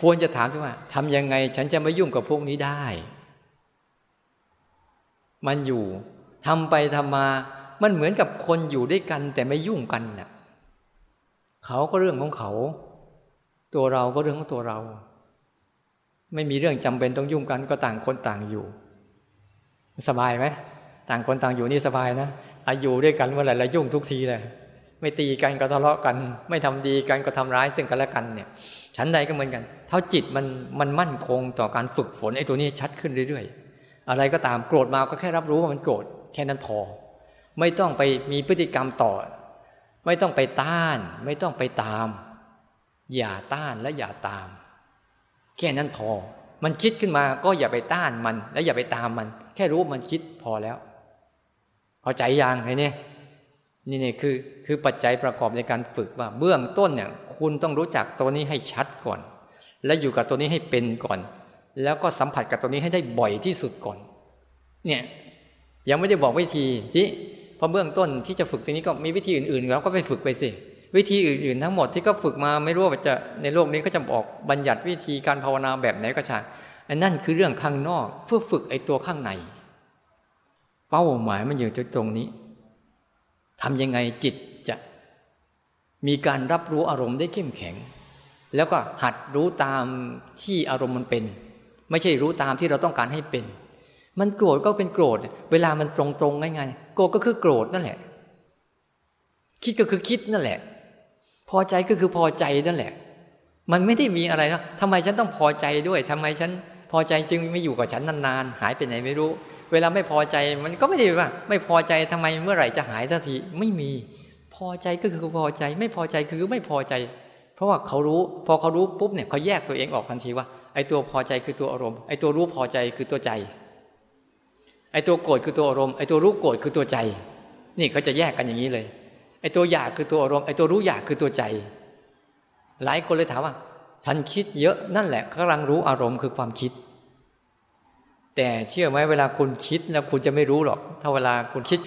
ควรจะถามที่ว่าทำยังไง ฉันจะไม่ยุ่งกับพวกนี้ได้ มันอยู่ทำไปทำมา มันเหมือนกับคนอยู่ด้วยกัน แต่ไม่ยุ่งกันน่ะ เขาก็เรื่องของเขา ตัวเราก็เรื่องของตัวเรา ไม่มีเรื่องจำเป็นต้องยุ่งกันก็ต่างคนต่างอยู่ สบายไหมต่างคนต่างอยู่นี่สบายนะอายุด้วยกันเมื่อไหร่ละยุ่งทุกทีเลยไม่ตีกันก็ทะเลาะกัน ไม่ทำดีกันก็ทำร้ายซึ่งกันและกันเนี่ยชั้นใดก็เหมือนกัน เท่าจิตมันมันมั่นคงต่อการฝึกฝนไอ้ตัวนี้ชัดขึ้นเรื่อยๆ อะไรก็ตามโกรธมาก็แค่รับรู้ว่ามันโกรธแค่นั้นพอ ไม่ต้องไปมีพฤติกรรมต่อ ไม่ต้องไปต้าน ไม่ต้องไปตาม อย่าต้านและอย่าตาม แค่นั้นพอ มันคิดขึ้นมาก็อย่าไปต้านมัน และอย่าไปตามมัน แค่รู้มันคิดพอแล้วเข้าใจยังไงเนี่ยนี่เนี่ยคือคือปัจจัยประกอบในการฝึกว่า เบื้องต้นเนี่ย คุณต้องรู้จักตัวนี้ให้ชัดก่อน และอยู่กับตัวนี้ให้เป็นก่อน แล้วก็สัมผัสกับตัวนี้ให้ได้บ่อยที่สุดก่อน เนี่ยยังไม่ได้บอกวิธีที่ พอเบื้องต้นที่จะฝึกตรงนี้ก็มีวิธีอื่นๆเราก็ไปฝึกไปสิ วิธีอื่นๆ ทั้งหมดที่ก็ฝึกมาไม่รู้ว่าจะในโลกนี้ก็จะบอกบัญญัติวิธีการภาวนาแบบไหนก็ช่างอันนั่นคือเรื่องข้างนอกเพื่อฝึกไอ้ตัวข้างใน เป้าหมายมันอยู่ตรงนี้ทำยังไงจิตจะมีการรับรู้อารมณ์ได้เข้มแข็ง แล้วก็หัดรู้ตามที่อารมณ์มันเป็น ไม่ใช่รู้ตามที่เราต้องการให้เป็น มันโกรธก็เป็นโกรธ เวลามันตรงๆง่ายๆโกรธก็คือโกรธนั่นแหละ คิดก็คือคิดนั่นแหละ พอใจก็คือพอใจนั่นแหละ มันไม่ได้มีอะไรนะทำไมฉันต้องพอใจด้วยทำไมฉันพอใจจึงไม่อยู่กับฉันนานๆ หายไปไหนไม่รู้ เวลาไม่พอใจมันก็ไม่ได้ว่า ไม่พอใจทำไมเมื่อไหร่จะหายสักทีไม่มี พอใจก็คือพอใจ ไม่พอใจคือไม่พอใจ เพราะว่าเขารู้ พอเขารู้ปุ๊บเนี่ยเขาแยกตัวเองออกทันทีว่าไอ้ตัวพอใจคือตัวอารมณ์ไอ้ตัวรู้พอใจคือตัวใจ ไอ้ตัวโกรธคือตัวอารมณ์ไอ้ตัวรู้โกรธคือตัวใจ นี่เขาจะแยกกันอย่างนี้เลยไอ้ตัวอยากคือตัวอารมณ์ไอ้ตัวรู้อยากคือตัวใจ หลายคนเลยถามว่าฉันคิดเยอะนั่นแหละกำลังรู้อารมณ์คือความคิด แต่เชื่อไหมเวลาคุณคิดแล้วคุณจะไม่รู้หรอก ถ้าเวลาคุณคิด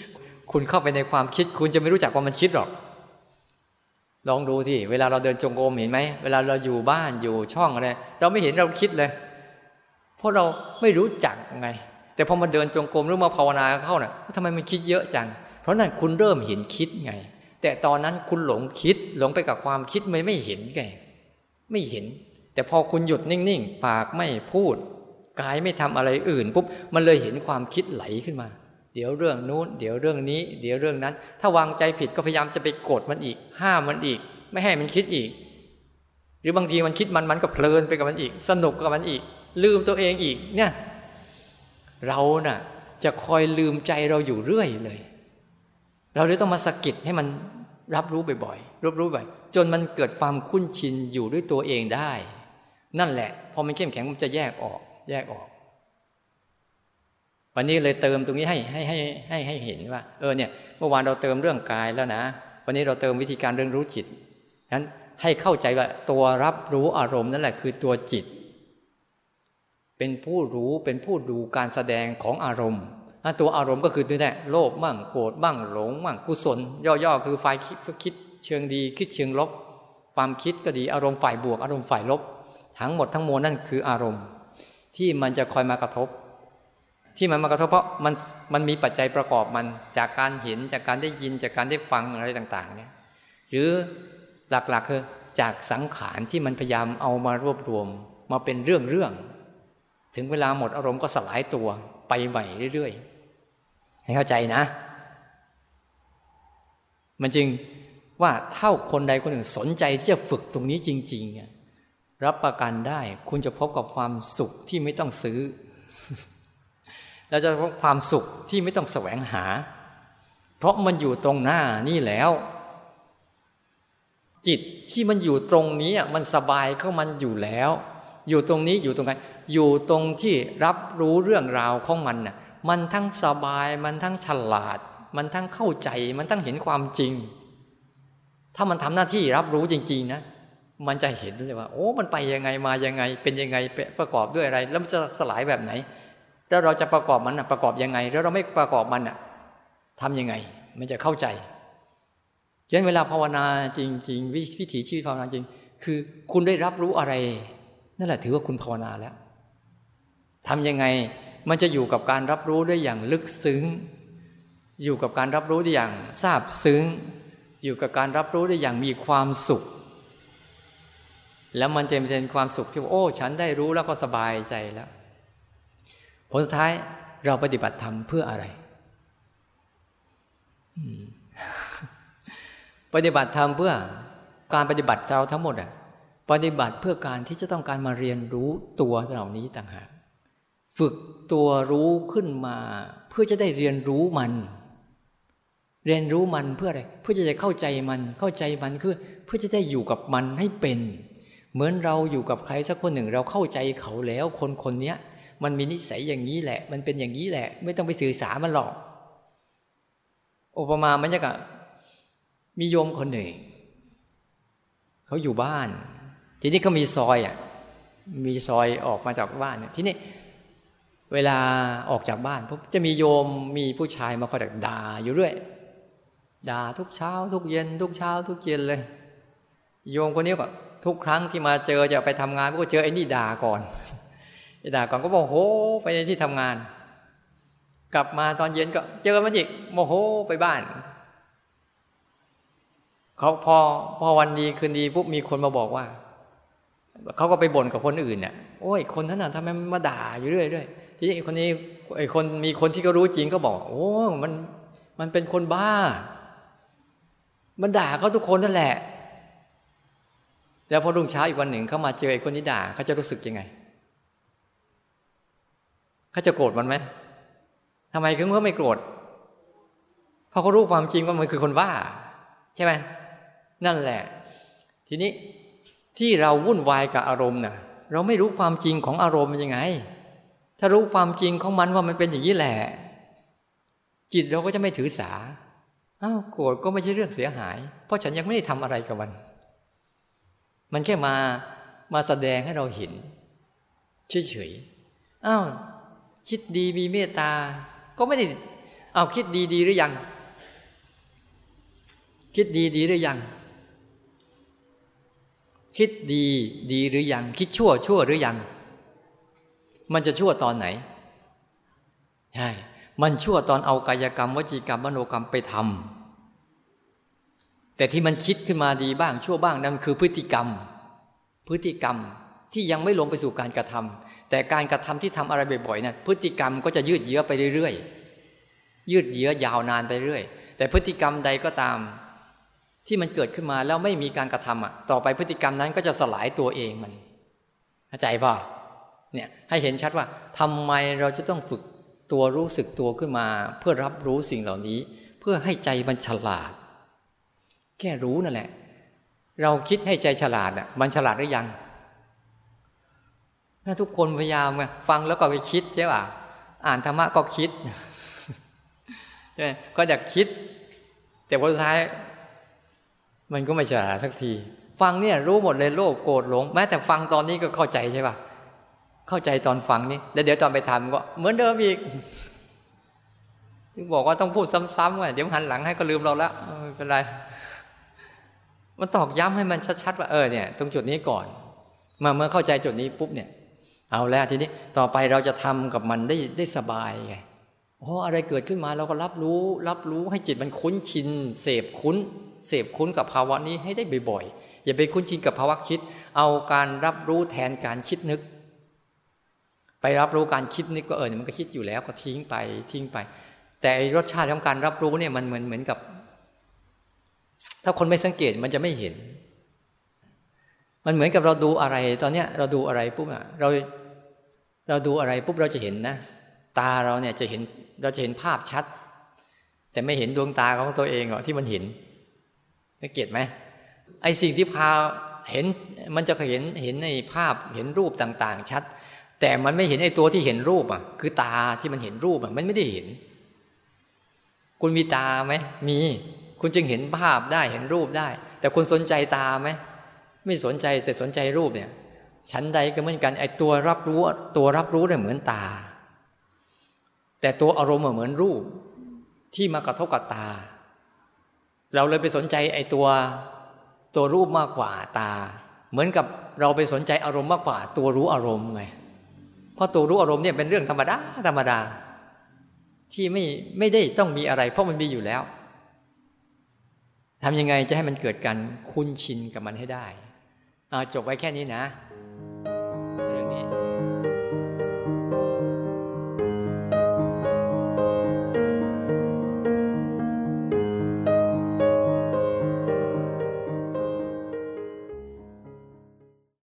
คุณเข้าไปในความคิด คุณจะไม่รู้จักว่ามันคิดหรอก ลองดูที่เวลาเราเดินจงกรมเห็นไหมเวลาเราอยู่บ้านอยู่ช่องอะไรเราไม่เห็นเราคิดเลย เพราะเราไม่รู้จักไง แต่พอมาเดินจงกรมหรือมาภาวนาเข้านะ่ะทำไมมันคิดเยอะจัง เพราะนั่นคุณเริ่มเห็นคิดไง แต่ตอนนั้นคุณหลงคิดหลงไปกับความคิดไม่ไม่เห็นไงไม่เห็น แต่พอคุณหยุดนิ่งๆ ปากไม่พูดกายไม่ทำอะไรอื่นปุ๊บมันเลยเห็นความคิดไหลขึ้นมา เดี๋ยวเรื่องนู้น เดี๋ยวเรื่องนี้ เดี๋ยวเรื่องนั้น ถ้าวางใจผิดก็พยายามจะไปกดมันอีก ห้ามมันอีก ไม่ให้มันคิดอีก หรือบางทีมันคิดมันมันก็เพลินไปกับมันอีก สนุกกับมันอีก ลืมตัวเองอีกเนี่ย เรานะ่ะจะคอยลืมใจเราอยู่เรื่อยเลย เราเลยต้องมาสะกิดให้มันรับรู้บ่อยๆรับรู้บ่อยจนมันเกิดความคุ้นชินอยู่ด้วยตัวเองได้ นั่นแหละ พอมันเข้มแข็งมันจะแยกออก แยกออก วันนี้เลยเติมตรงนี้ให้ให้ให้ให้ให้เห็นว่า เออเนี่ย เมื่อวานเราเติมเรื่องกายแล้วนะ วันนี้เราเติมวิธีการเรื่องรู้จิตนั้นให้เข้าใจว่าตัวรับรู้อารมณ์นั่นแหละคือตัวจิต เป็นผู้รู้เป็นผู้ดูการแสดงของอารมณ์ตัวอารมณ์ก็คือนี่แหละโลภบ้างโกรธบ้างหลงบ้างกุศล ย่อๆ คือฝ่ายคิดคิดเชิงดีคิดเชิงลบ ความคิดก็ดีอารมณ์ฝ่ายบวก อารมณ์ฝ่ายลบ ทั้งหมดทั้งมวลนั่นคืออารมณ์ ที่มันจะคอยมากระทบ ที่มันมากระทบเพราะมันมันมีปัจจัยประกอบมันจากการเห็นจากการได้ยินจากการได้ฟังอะไรต่างๆเนี่ยหรือหลักๆคือจากสังขารที่มันพยายามเอามารวบรวมมาเป็นเรื่องเรื่อง ถึงเวลาหมดอารมณ์ก็สลายตัวไปใหม่เรื่อยๆ ให้เข้าใจนะ มันจึงว่าเท่าคนใดคนหนึ่งสนใจที่จะฝึกตรงนี้จริง ๆ รับประกันได้ คุณจะพบกับความสุขที่ไม่ต้องซื้อ แล้วจะพบความสุขที่ไม่ต้องแสวงหา เพราะมันอยู่ตรงหน้านี่แล้ว จิตที่มันอยู่ตรงนี้มันสบายเข้ามันอยู่แล้ว อยู่ตรงนี้อยู่ตรงไหน อยู่ตรงที่รับรู้เรื่องราวของมันน่ะมันทั้งสบายมันทั้งฉลาด มันทั้งเข้าใจมันทั้งเห็นความจริง ถ้ามันทำหน้าที่รับรู้จริง ๆ นะ มันจะเห็นเลยว่า โอ้มันไปยังไงมายังไง เป็นยังไงประกอบด้วยอะไร แล้วมันจะสลายแบบไหน แล้วเราจะประกอบมันนะประกอบยังไง แล้วเราไม่ประกอบมันอะทำยังไง มันจะเข้าใจฉะนั้นเวลาภาวนาจริง ๆ วิถีชีวิตภาวนาจริง คือคุณได้รับรู้อะไร นั่นแหละถือว่าคุณภาวนาแล้ว ทำยังไงมันจะอยู่กับการรับรู้ได้อย่างลึกซึ้ง อยู่กับการรับรู้ได้อย่างซาบซึ้ง อยู่กับการรับรู้ได้อย่างมีความสุข แล้วมันจะเป็นความสุขที่โอ้ ฉันได้รู้แล้วก็สบายใจแล้ว ผลสุดท้ายเราปฏิบัติธรรมเพื่ออะไร ปฏิบัติธรรมเพื่อการปฏิบัติเราทั้งหมดอะ ปฏิบัติเพื่อการที่จะต้องการมาเรียนรู้ตัวเหล่านี้ต่างหาก ฝึกตัวรู้ขึ้นมา เพื่อจะได้เรียนรู้มัน เรียนรู้มันเพื่ออะไรเพื่อจะได้เข้าใจมันเข้าใจมันคือ เพื่อจะได้อยู่กับมันให้เป็น เหมือนเราอยู่กับใครสักคนหนึ่งเราเข้าใจเขาแล้ว คนคนนี้มันมีนิสัยอย่างนี้แหละ มันเป็นอย่างนี้แหละ ไม่ต้องไปสื่อสารมันหรอกอุปมามันจะกับมีโยมคนหนึ่ง เขาอยู่บ้าน ทีนี้ก็มีซอยอะมีซอยออกมาจากบ้านทีนี้ เวลาออกจากบ้านพบจะมีโยมมีผู้ชายมาคอยด่าอยู่เรื่อยด่าทุกเช้า ทุกเย็น ทุกเช้า ทุกเย็นเลย โยมคนนี้ก็ทุกครั้งที่มาเจอจะไปทำงานก็เจอไอ้นี่ด่าก่อนไอ้ด่าก่อนก็บอกโหไปในที่ทำงาน กลับมาตอนเย็นก็เจอมันอีกโมโหไปบ้านเขาพอพอวันดีคืนดีปุ๊บมีคนมาบอกว่าเขาก็ไปบ่นกับคนอื่นเนี่ยโอ้ยคนนั้นน่ะทำไมมาด่าอยู่เรื่อยๆ ที่คนนี้ไอ้คนมีคนที่ก็รู้จริงก็บอก โอ้มันมันเป็นคนบ้า มันด่าเขาทุกคนนั่นแหละ แล้วพอรุ่งเช้าอีกวันหนึ่งเขามาเจอไอ้คนนี้ด่าเขาจะรู้สึกยังไงเขาจะโกรธมันไหมทำไมถึงเขาไม่โกรธเพราะเขารู้ความจริงว่ามันคือคนบ้า ใช่ไหมนั่นแหละ ทีนี้ที่เราวุ่นวายกับอารมณ์น่ะ เราไม่รู้ความจริงของอารมณ์ยังไง ถ้ารู้ความจริงของมันว่ามันเป็นอย่างนี้แหละ จิตเราก็จะไม่ถือสาอ้าวโกรธก็ไม่ใช่เรื่องเสียหาย เพราะฉันยังไม่ได้ทำอะไรกับมัน มันแค่มามาแสดงให้เราเห็นเฉยๆอ้าวคิดดีมีเมตตา ก็ไม่ได้เอาคิดดีดีหรือยัง คิดดีดีหรือยัง คิดดีดีหรือยัง คิดชั่วชั่วหรือยัง มันจะชั่วตอนไหนใช่มันชั่วตอนเอากายกรรมวจีกรรมมโนกรรมไปทำแต่ที่มันคิดขึ้นมาดีบ้างชั่วบ้างนั่นคือพฤติกรรม พฤติกรรมที่ยังไม่ลงไปสู่การกระทำแต่การกระทำที่ทำอะไรบ่อยๆนะ่ะพฤติกรรมก็จะยืดเยื้อไปเรื่อยๆยืดเยื้อยาวนานไปเรื่อยแต่พฤติกรรมใดก็ตาม ที่มันเกิดขึ้นมาแล้วไม่มีการกระทำอะ ต่อไปพฤติกรรมนั้นก็จะสลายตัวเองมันเข้าใจป่ะ เนี่ยให้เห็นชัดว่าทำไมเราจะต้องฝึกตัวรู้สึกตัวขึ้นมา เพื่อรับรู้สิ่งเหล่านี้ เพื่อให้ใจมันฉลาด แค่รู้นั่นแหละ เราคิดให้ใจฉลาดอะมันฉลาดหรือยังถ้าทุกคนพยายามฟังแล้วก็ไปคิดใช่ป่ะอ่านธรรมะก็คิดใช่ก็อยากคิด แต่ผลท้าย มันก็ไม่ฉลาดสักที ฟังเนี่ยรู้หมดเลยโลภโกรธหลง แม้แต่ฟังตอนนี้ก็เข้าใจใช่ป่ะ เข้าใจตอนฟังนี่แล้วเดี๋ยวตอนไปทำก็เหมือนเดิมอีกบอกว่าต้องพูดซ้ำๆว่าเดี๋ยวหันหลังให้ก็ลืมเราละไม่เป็นไร มันตอกย้ำให้มันชัดๆว่าเออเนี่ย ตรงจุดนี้ก่อน มาเมื่อเข้าใจจุดนี้ปุ๊บเนี่ย เอาแล้วทีนี้ต่อไปเราจะทำกับมันได้ได้สบายไงโอ้อะไรเกิดขึ้นมาเราก็รับรู้ รับรู้ให้จิตมันคุ้นชินเสพคุ้น เสพคุ้นกับภาวะนี้ให้ได้บ่อยๆอย่าไปคุ้นชินกับภาวะคิด เอาการรับรู้แทนการคิดนึก ไปรับรู้การคิดนึกก็เออมันก็คิดอยู่แล้วก็ทิ้งไปทิ้งไป แต่รสชาติของการรับรู้เนี่ยมันเหมือนเหมือนกับ ถ้าคนไม่สังเกตมันจะไม่เห็น มันเหมือนกับเราดูอะไร ตอนเนี้ยเราดูอะไรปุ๊บอะเราเราดูอะไรปุ๊บเราจะเห็นนะ ตาเราเนี่ยจะเห็นเราจะเห็นภาพชัด แต่ไม่เห็นดวงตาของตัวเองหรอที่มันเห็นสังเกตไหมไอสิ่งที่พาเห็นมันจะเห็นเห็นในภาพเห็นรูปต่าง ๆ ชัด แต่มันไม่เห็นไอ้ตัวที่เห็นรูปอะ คือตาที่มันเห็นรูปอะมันไม่ได้เห็น คุณมีตาไหมมี คุณจึงเห็นภาพได้เห็นรูปได้ แต่คุณสนใจตาไหมไม่สนใจแต่สนใจรูปเนี่ยชั้นใดก็เหมือนกันไอ้ตัวรับรู้ ตัวรับรู้เนี่ยเหมือนตา แต่ตัวอารมณ์เหมือนรูป ที่มากระทบกับตา เราเลยไปสนใจไอ้ตัวตัวรูปมากกว่าตา เหมือนกับเราไปสนใจอารมณ์มากกว่า ตัวรู้อารมณ์ไง เพราะตัวรู้อารมณ์เนี่ยเป็นเรื่องธรรมดาธรรมดา ที่ไม่ไม่ได้ต้องมีอะไร เพราะมันมีอยู่แล้วทำยังไงจะให้มันเกิดการคุ้นชินกับมันให้ได้ เอาจบไว้แค่นี้นะ